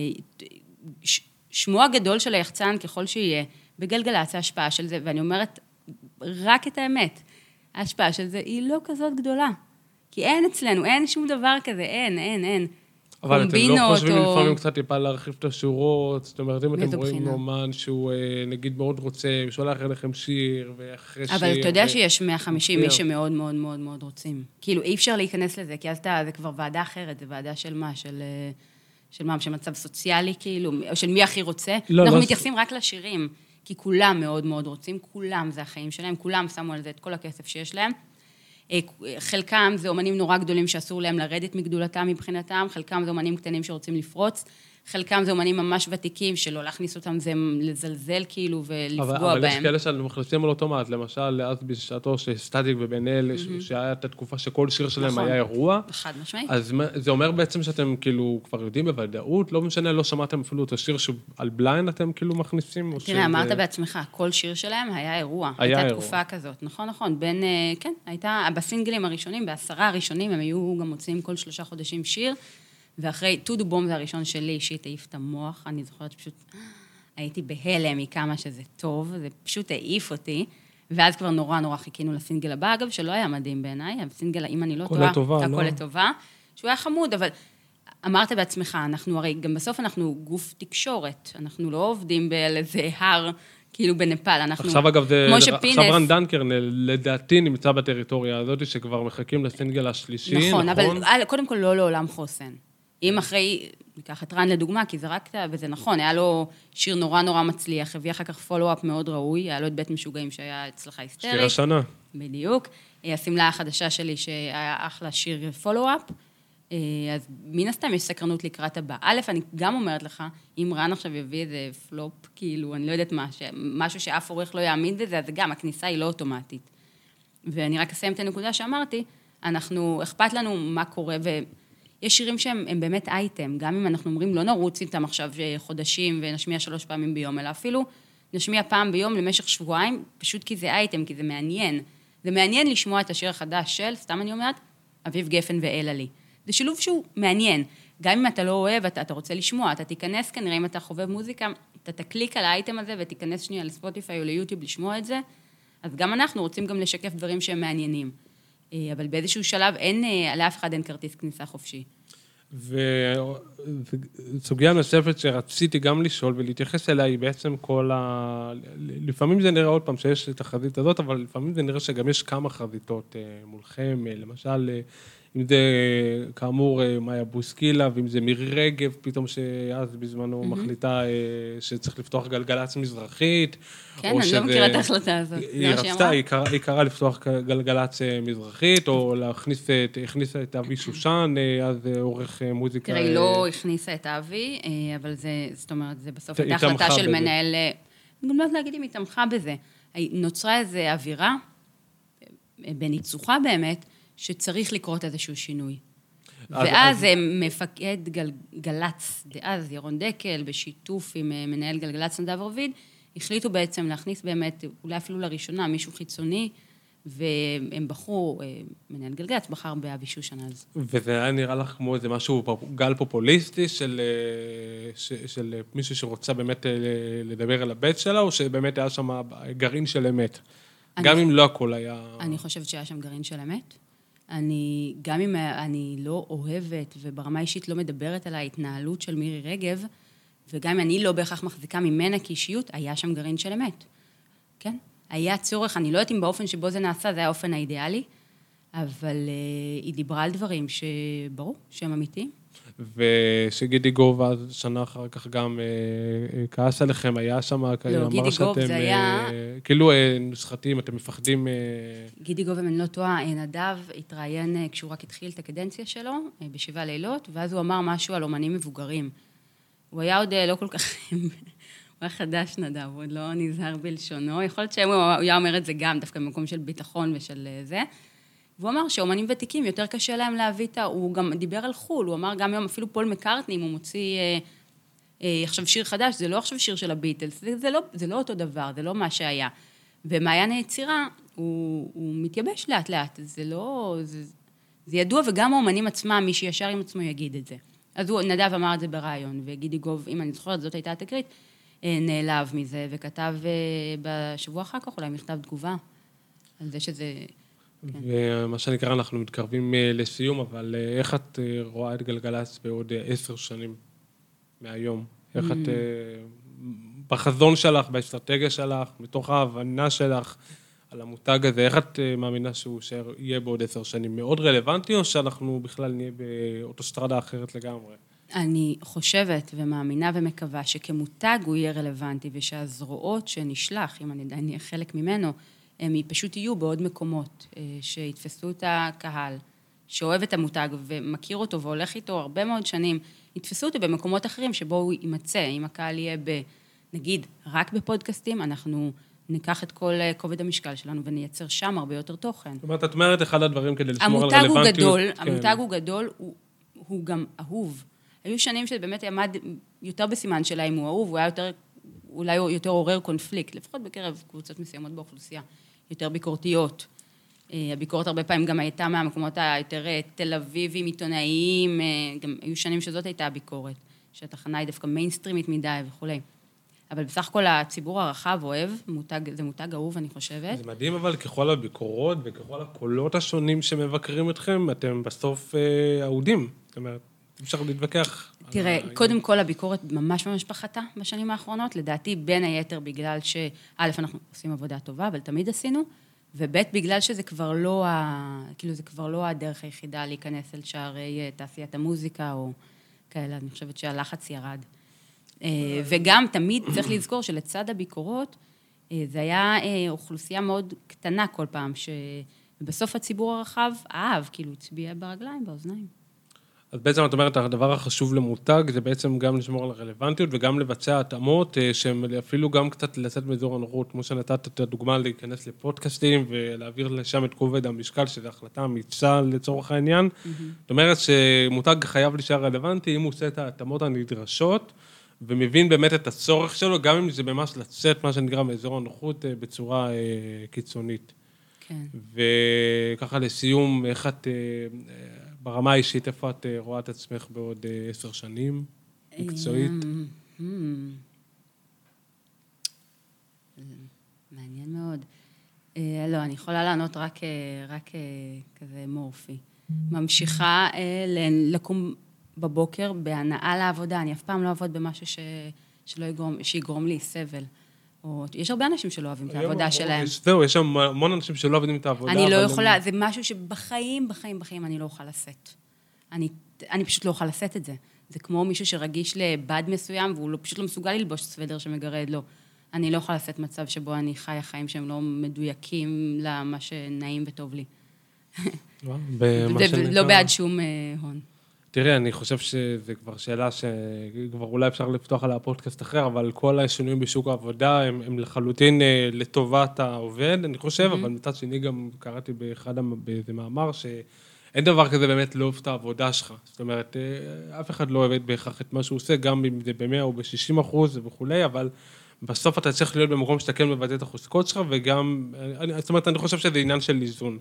שמו הגדול של היחצן, ככל שיהיה, בגלגלצ ההשפעה של זה, ואני אומרת רק את האמת, ההשפעה של זה היא לא כזאת גדולה. כי אין אצלנו, אין שום דבר כזה, אין, אין, אין. אבל אתם לא חושבים או- לפעמים קצת טיפה להרחיב את השורות? זאת אומרת, אם אתם רואים? אומן שהוא אה, נגיד מאוד רוצה, הוא שולח אליכם שיר, ואחרי שיר... אבל אתה יודע ו- שיש 150 איש. שמאוד מאוד מאוד מאוד רוצים. כאילו, אי אפשר להיכנס לזה, כי אז אתה, זה כבר ועדה אחרת, זה ועדה של מה? של... אה, של מה? של מצב סוציאלי, כאילו? או של מי הכי רוצה? לא, אנחנו לא- מתייחסים רק לשירים, כי כולם מאוד מאוד רוצים, כולם זה החיים שלהם, כולם שמו על זה את כל הכסף שיש להם. אה, חלקם זה אומנים נורא גדולים שאסור להם לרדת מגדולתם מבחינתם, חלקם זה אומנים קטנים שרוצים לפרוץ, חלקם זה אומנים ממש ותיקים, שלא להכניס אותם זה לזלזל כאילו ולפגוע אבל, אבל יש בהם. כאלה שאנחנו מכניסים על אוטומט, למשל, אז בשעתו שסטטיק ובן אל, ש- שהיה את התקופה שכל שיר שלהם נכון. היה אירוע, חד משמעית. אז זה אומר בעצם שאתם כאילו כבר יודעים בוודאות, לא משנה, לא שמעתם אפילו את השיר שעל בליינד אתם כאילו מכניסים? תראה, שזה- אמרת בעצמך, כל שיר שלהם היה אירוע. היה הייתה אירוע. תקופה כזאת, נכון, נכון. בין, אה, כן, הייתה, בסינגלים הראשונים, בעשרה הראשונים, הם היו גם מוציאים כל שלושה חודשים שיר, ואחרי, טודו בום זה הראשון שלי, אישית העיף את המוח, אני זוכרת שפשוט הייתי בהלם מכמה שזה טוב, זה פשוט העיף אותי. ואז כבר נורא נורא חיכינו לסינגל הבא, אגב, שלא היה מדהים בעיניי, הסינגל, אם אני לא טועה, הכל לא? לטובה, שהוא היה חמוד, אבל אמרת בעצמך, אנחנו הרי, גם בסוף אנחנו גוף תקשורת, אנחנו לא עובדים על איזה הר, כאילו בנפאל, אנחנו... עכשיו אגב, זה, כמו עכשיו שפינס... רן דנקר לדעתי נמצא בטריטוריה הזאת, שכבר מחכים לסינגל השלישי, נכון? נכון, אבל קודם כל לא לעולם חוסן. אם אחרי, ניקח את רן לדוגמה, כי זרקת, וזה נכון, היה לו שיר נורא נורא מצליח, הביא אחר כך פולו-אפ מאוד ראוי, היה לו את בית משוגעים שהיה אצלך היסטרי. שיר השנה. בדיוק. אה, השמלה החדשה שלי, שהיה אחלה שיר פולו-אפ. אה, אז מן הסתם יש סקרנות לקראת הבא. א', אני גם אומרת לך, אם רן עכשיו יביא איזה פלופ, כאילו, אני לא יודעת מה, ש- משהו שאף עורך לא יאמין בזה, אז גם, הכניסה היא לא אוטומטית. ואני רק אסיים את הנקודה שאמרתי, אנחנו, אכפת לנו מה קורה, ויש שירים שהם הם באמת אייטם, גם אם אנחנו אומרים, לא נרוץ איתם עכשיו אה, חודשים ונשמיע שלוש פעמים ביום, אלא אפילו נשמיע פעם ביום למשך שבועיים, פשוט כי זה אייטם, כי זה מעניין. זה מעניין לשמוע את השיר החדש של, סתם אני אומרת, אביב גפן ואלה לי. זה שילוב שהוא מעניין. גם אם אתה לא אוהב, אתה, אתה רוצה לשמוע, אתה תיכנס כנראה, אם אתה חובב מוזיקה, אתה תקליק על האייטם הזה ותיכנס שנייה לספוטיפיי או ליוטיוב לשמוע את זה, אז גם אנחנו רוצים גם לשקף דברים שהם מעניינים. אה, אבל באיזשהו שלב אין, אה, לאף אחד אין כרטיס כניסה חופשי. וסוגיה נוספת שרציתי גם לשאול ולהתייחס אליה היא בעצם כל ה... לפעמים זה נראה עוד פעם שיש את החזית הזאת, אבל לפעמים זה נראה שגם יש כמה חזיתות אה, מולכם, למשל, אם זה כאמור אה, מאיה בוסקילה, ואם זה מירי רגב, פתאום שאז בזמנו מחליטה אה, שצריך לפתוח גלגלצ מזרחית. כן, אני שזה- לא מכירה את ההחלטה הזאת. היא רצתה? היא קראה- קראה לפתוח גלגלצ אה, מזרחית, או להכניס, את- הכניסה את אבי שושן, אז עורך מוזיקה. תראה, היא לא הכניסה את האבי, אה, אבל זה, זאת אומרת, זה בסוף הייתה החלטה של בזה. מנהל... אני גם לא יודעת להגיד אם היא תמכה בזה. נוצרה איזו אווירה, בניצוחה באמת, שצריך לקרות איזשהו שינוי. ואז אז... מפקד גל, גל"צ דאז, ירון דקל, בשיתוף עם מנהל גלגלצ נדב רביד, החליטו בעצם להכניס באמת, אולי אפילו לראשונה, מישהו חיצוני, והם בחרו, אה, מנהל גלגלצ בחר באבי שושן אז. וזה היה נראה לך כמו איזה משהו, גל פופוליסטי של, אה, של, של מישהו שרוצה באמת אה, לדבר על הבית שלה, או שבאמת היה שם גרעין של אמת? אני, גם אם לא הכל היה... אני חושבת שהיה שם גרעין של אמת. אני, גם אם אני לא אוהבת וברמה אישית לא מדברת על ההתנהלות של מירי רגב, וגם אם אני לא בהכרח מחזיקה ממנה כאישיות, היה שם גרעין של אמת. כן? היה צורך, אני לא יודעת אם באופן שבו זה נעשה, זה היה האופן האידיאלי, אבל uh, היא דיברה על דברים שברור שהם אמיתיים. ושגידי גוב אז שנה אחר כך גם אה, כעס עליכם, היה שם, לא, גידי גוב זה היה... אה, כאילו אה, נוסחתיים, אתם מפחדים... אה... גידי גוב, אם אני לא טועה, נדב התראיין אה, כשהוא רק התחיל את הקדנציה שלו, אה, בשבעה לילות, ואז הוא אמר משהו על אומנים מבוגרים. הוא היה עוד אה, לא כל כך... הוא היה חדש נדב, הוא עוד לא נזהר בלשונו. יכול להיות שהוא היה אומר את זה גם דווקא במקום של ביטחון ושל אה, זה. והוא אמר שאומנים ותיקים, יותר קשה להם להביא את ה... הוא גם דיבר על חו"ל, הוא אמר גם היום, אפילו פול מקארטני, אם הוא מוציא אה, אה, עכשיו שיר חדש, זה לא עכשיו שיר של הביטלס, זה, זה, לא, זה לא אותו דבר, זה לא מה שהיה. במעיין היצירה, הוא, הוא מתייבש לאט לאט, זה לא... זה, זה ידוע, וגם האומנים עצמם, מי שישר עם עצמו יגיד את זה. אז הוא, נדב אמר את זה בריאיון, וגידי גוב, אם אני זוכרת, זאת הייתה התקרית, אה, נעלב מזה, וכתב אה, בשבוע אחר כך אולי מכתב תגובה על זה שזה... כן. ומה שנקרא, אנחנו מתקרבים אה, לסיום, אבל איך את רואה את גלגלצ בעוד עשר שנים מהיום? איך את... Mm. בחזון שלך, באסטרטגיה שלך, מתוך ההבנה שלך על המותג הזה, איך את מאמינה שהוא יהיה בעוד עשר שנים? מאוד רלוונטי, או שאנחנו בכלל נהיה באוטוסטרדה אחרת לגמרי? אני חושבת ומאמינה ומקווה שכמותג הוא יהיה רלוונטי, ושהזרועות שנשלח, אם אני עדיין אהיה חלק ממנו, הם פשוט יהיו בעוד מקומות, אה, שיתפסו את הקהל, שאוהב את המותג ומכיר אותו והולך איתו הרבה מאוד שנים, יתפסו אותו במקומות אחרים שבו הוא יימצא. אם הקהל יהיה ב... נגיד, רק בפודקאסטים, אנחנו ניקח את כל אה, כובד המשקל שלנו ונייצר שם הרבה יותר תוכן. זאת אומרת, את אומרת אחד הדברים כדי לשמור על רלוונטיות. המותג הוא גדול, כן. המותג הוא גדול, הוא, הוא גם אהוב. היו שנים שבאמת עמד יותר בסימן שלה אם הוא אהוב, הוא היה יותר, אולי יותר עורר קונפליקט, לפחות בקרב קבוצות מסוימות באוכלוסייה, יותר ביקורתיות. אה, הביקורת הרבה פעמים גם הייתה מהמקומות היותר אה, תל אביבים, עיתונאיים, אה, גם היו שנים שזאת הייתה הביקורת, שהתחנה היא דווקא מיינסטרימית מדי וכולי. אבל בסך הכל הציבור הרחב אוהב, מותג, זה מותג אהוב, אני חושבת. זה מדהים, אבל ככל הביקורות וככל הקולות השונים שמבקרים אתכם, אתם בסוף אהודים. זאת אומרת, אפשר להתווכח. תראה, קודם כל הביקורת ממש ממש פחתה בשנים האחרונות, לדעתי בין היתר בגלל שא', אנחנו עושים עבודה טובה, אבל תמיד עשינו, וב', בגלל שזה כבר לא, ה... כאילו זה כבר לא הדרך היחידה להיכנס אל שערי אה, תעשיית המוזיקה או כאלה, אני חושבת שהלחץ ירד. אה, וגם תמיד צריך לזכור שלצד הביקורות, אה, זה היה אוכלוסייה מאוד קטנה כל פעם, שבסוף הציבור הרחב אהב, כאילו הצביע ברגליים, באוזניים. אז בעצם את אומרת, הדבר החשוב למותג זה בעצם גם לשמור על הרלוונטיות וגם לבצע התאמות אה, שהן אפילו גם קצת לצאת מאזור הנוחות, כמו שנתת את הדוגמה להיכנס לפודקאסטים ולהעביר לשם את כובד המשקל, שזו החלטה אמיצה לצורך העניין. Mm-hmm. זאת אומרת שמותג חייב להישאר רלוונטי אם הוא עושה את ההתאמות הנדרשות. ומבין באמת את הצורך שלו, גם אם זה ממש לצאת, מה שנקרא, מאזור הנוחות אה, בצורה אה, קיצונית. כן. וככה לסיום, איך את ברמה האישית, איפה את אה, רואה את עצמך בעוד אה, עשר שנים, מקצועית? אמ, מעניין מאוד. אה, לא, אני יכולה לענות רק, כזה מורפי. ממשיכה לקום בבוקר בהנאה לעבודה. אני אף פעם לא אעבוד במשהו שיגרום לי סבל. או, יש הרבה אנשים שלא אוהבים את העבודה שלהם. זהו, יש שם המון אנשים שלא אוהבים את העבודה. אני לא יכולה, הם... זה משהו שבחיים, בחיים, בחיים אני לא אוכל לשאת. אני, אני פשוט לא אוכל לשאת את זה. זה כמו מישהו שרגיש לבד מסוים, והוא לא, פשוט לא מסוגל ללבוש סוודר שמגרד לו. אני לא יכולה לשאת מצב שבו אני חיה חיים שהם לא מדויקים למה שנעים וטוב לי. לא בעד שום אה, הון. תראי, אני חושב שזו כבר שאלה שכבר אולי אפשר לפתוח עליה פודקאסט אחר, אבל כל השינויים בשוק העבודה הם, הם לחלוטין אה, לטובת העובד, אני חושב, mm-hmm. אבל מצד שני גם קראתי באחד, באיזה מאמר, ש... אין דבר כזה באמת לאהוב את העבודה שלך. זאת אומרת, אה, אף אחד לא אוהב בהכרח את מה שהוא עושה, גם אם זה ב-100 או ב-60 אחוז וכולי, אבל בסוף אתה צריך להיות במקום שאתה כן מבטא את החוזקות שלך, וגם, אני, זאת אומרת, אני חושב שזה עניין של איזון.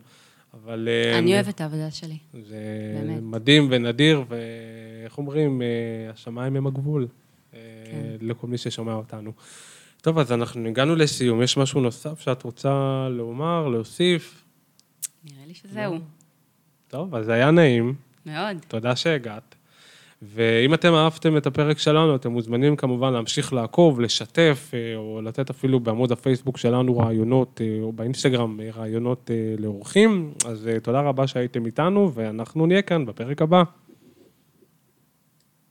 אבל... אה, אני אוהבת את העבודה שלי. זה באמת. מדהים ונדיר, ואיך אומרים, אה, השמיים הם הגבול, אה, כן. לכל מי ששומע אותנו. טוב, אז אנחנו הגענו לסיום. יש משהו נוסף שאת רוצה לומר, להוסיף? נראה לי שזהו. טוב, אז היה נעים. מאוד. תודה שהגעת. ואם אתם אהבתם את הפרק שלנו, אתם מוזמנים כמובן להמשיך לעקוב, לשתף, אה, או לתת אפילו בעמוד הפייסבוק שלנו רעיונות, אה, או באינסטגרם אה, רעיונות לאורחים. אז תודה רבה שהייתם איתנו, ואנחנו נהיה כאן בפרק הבא.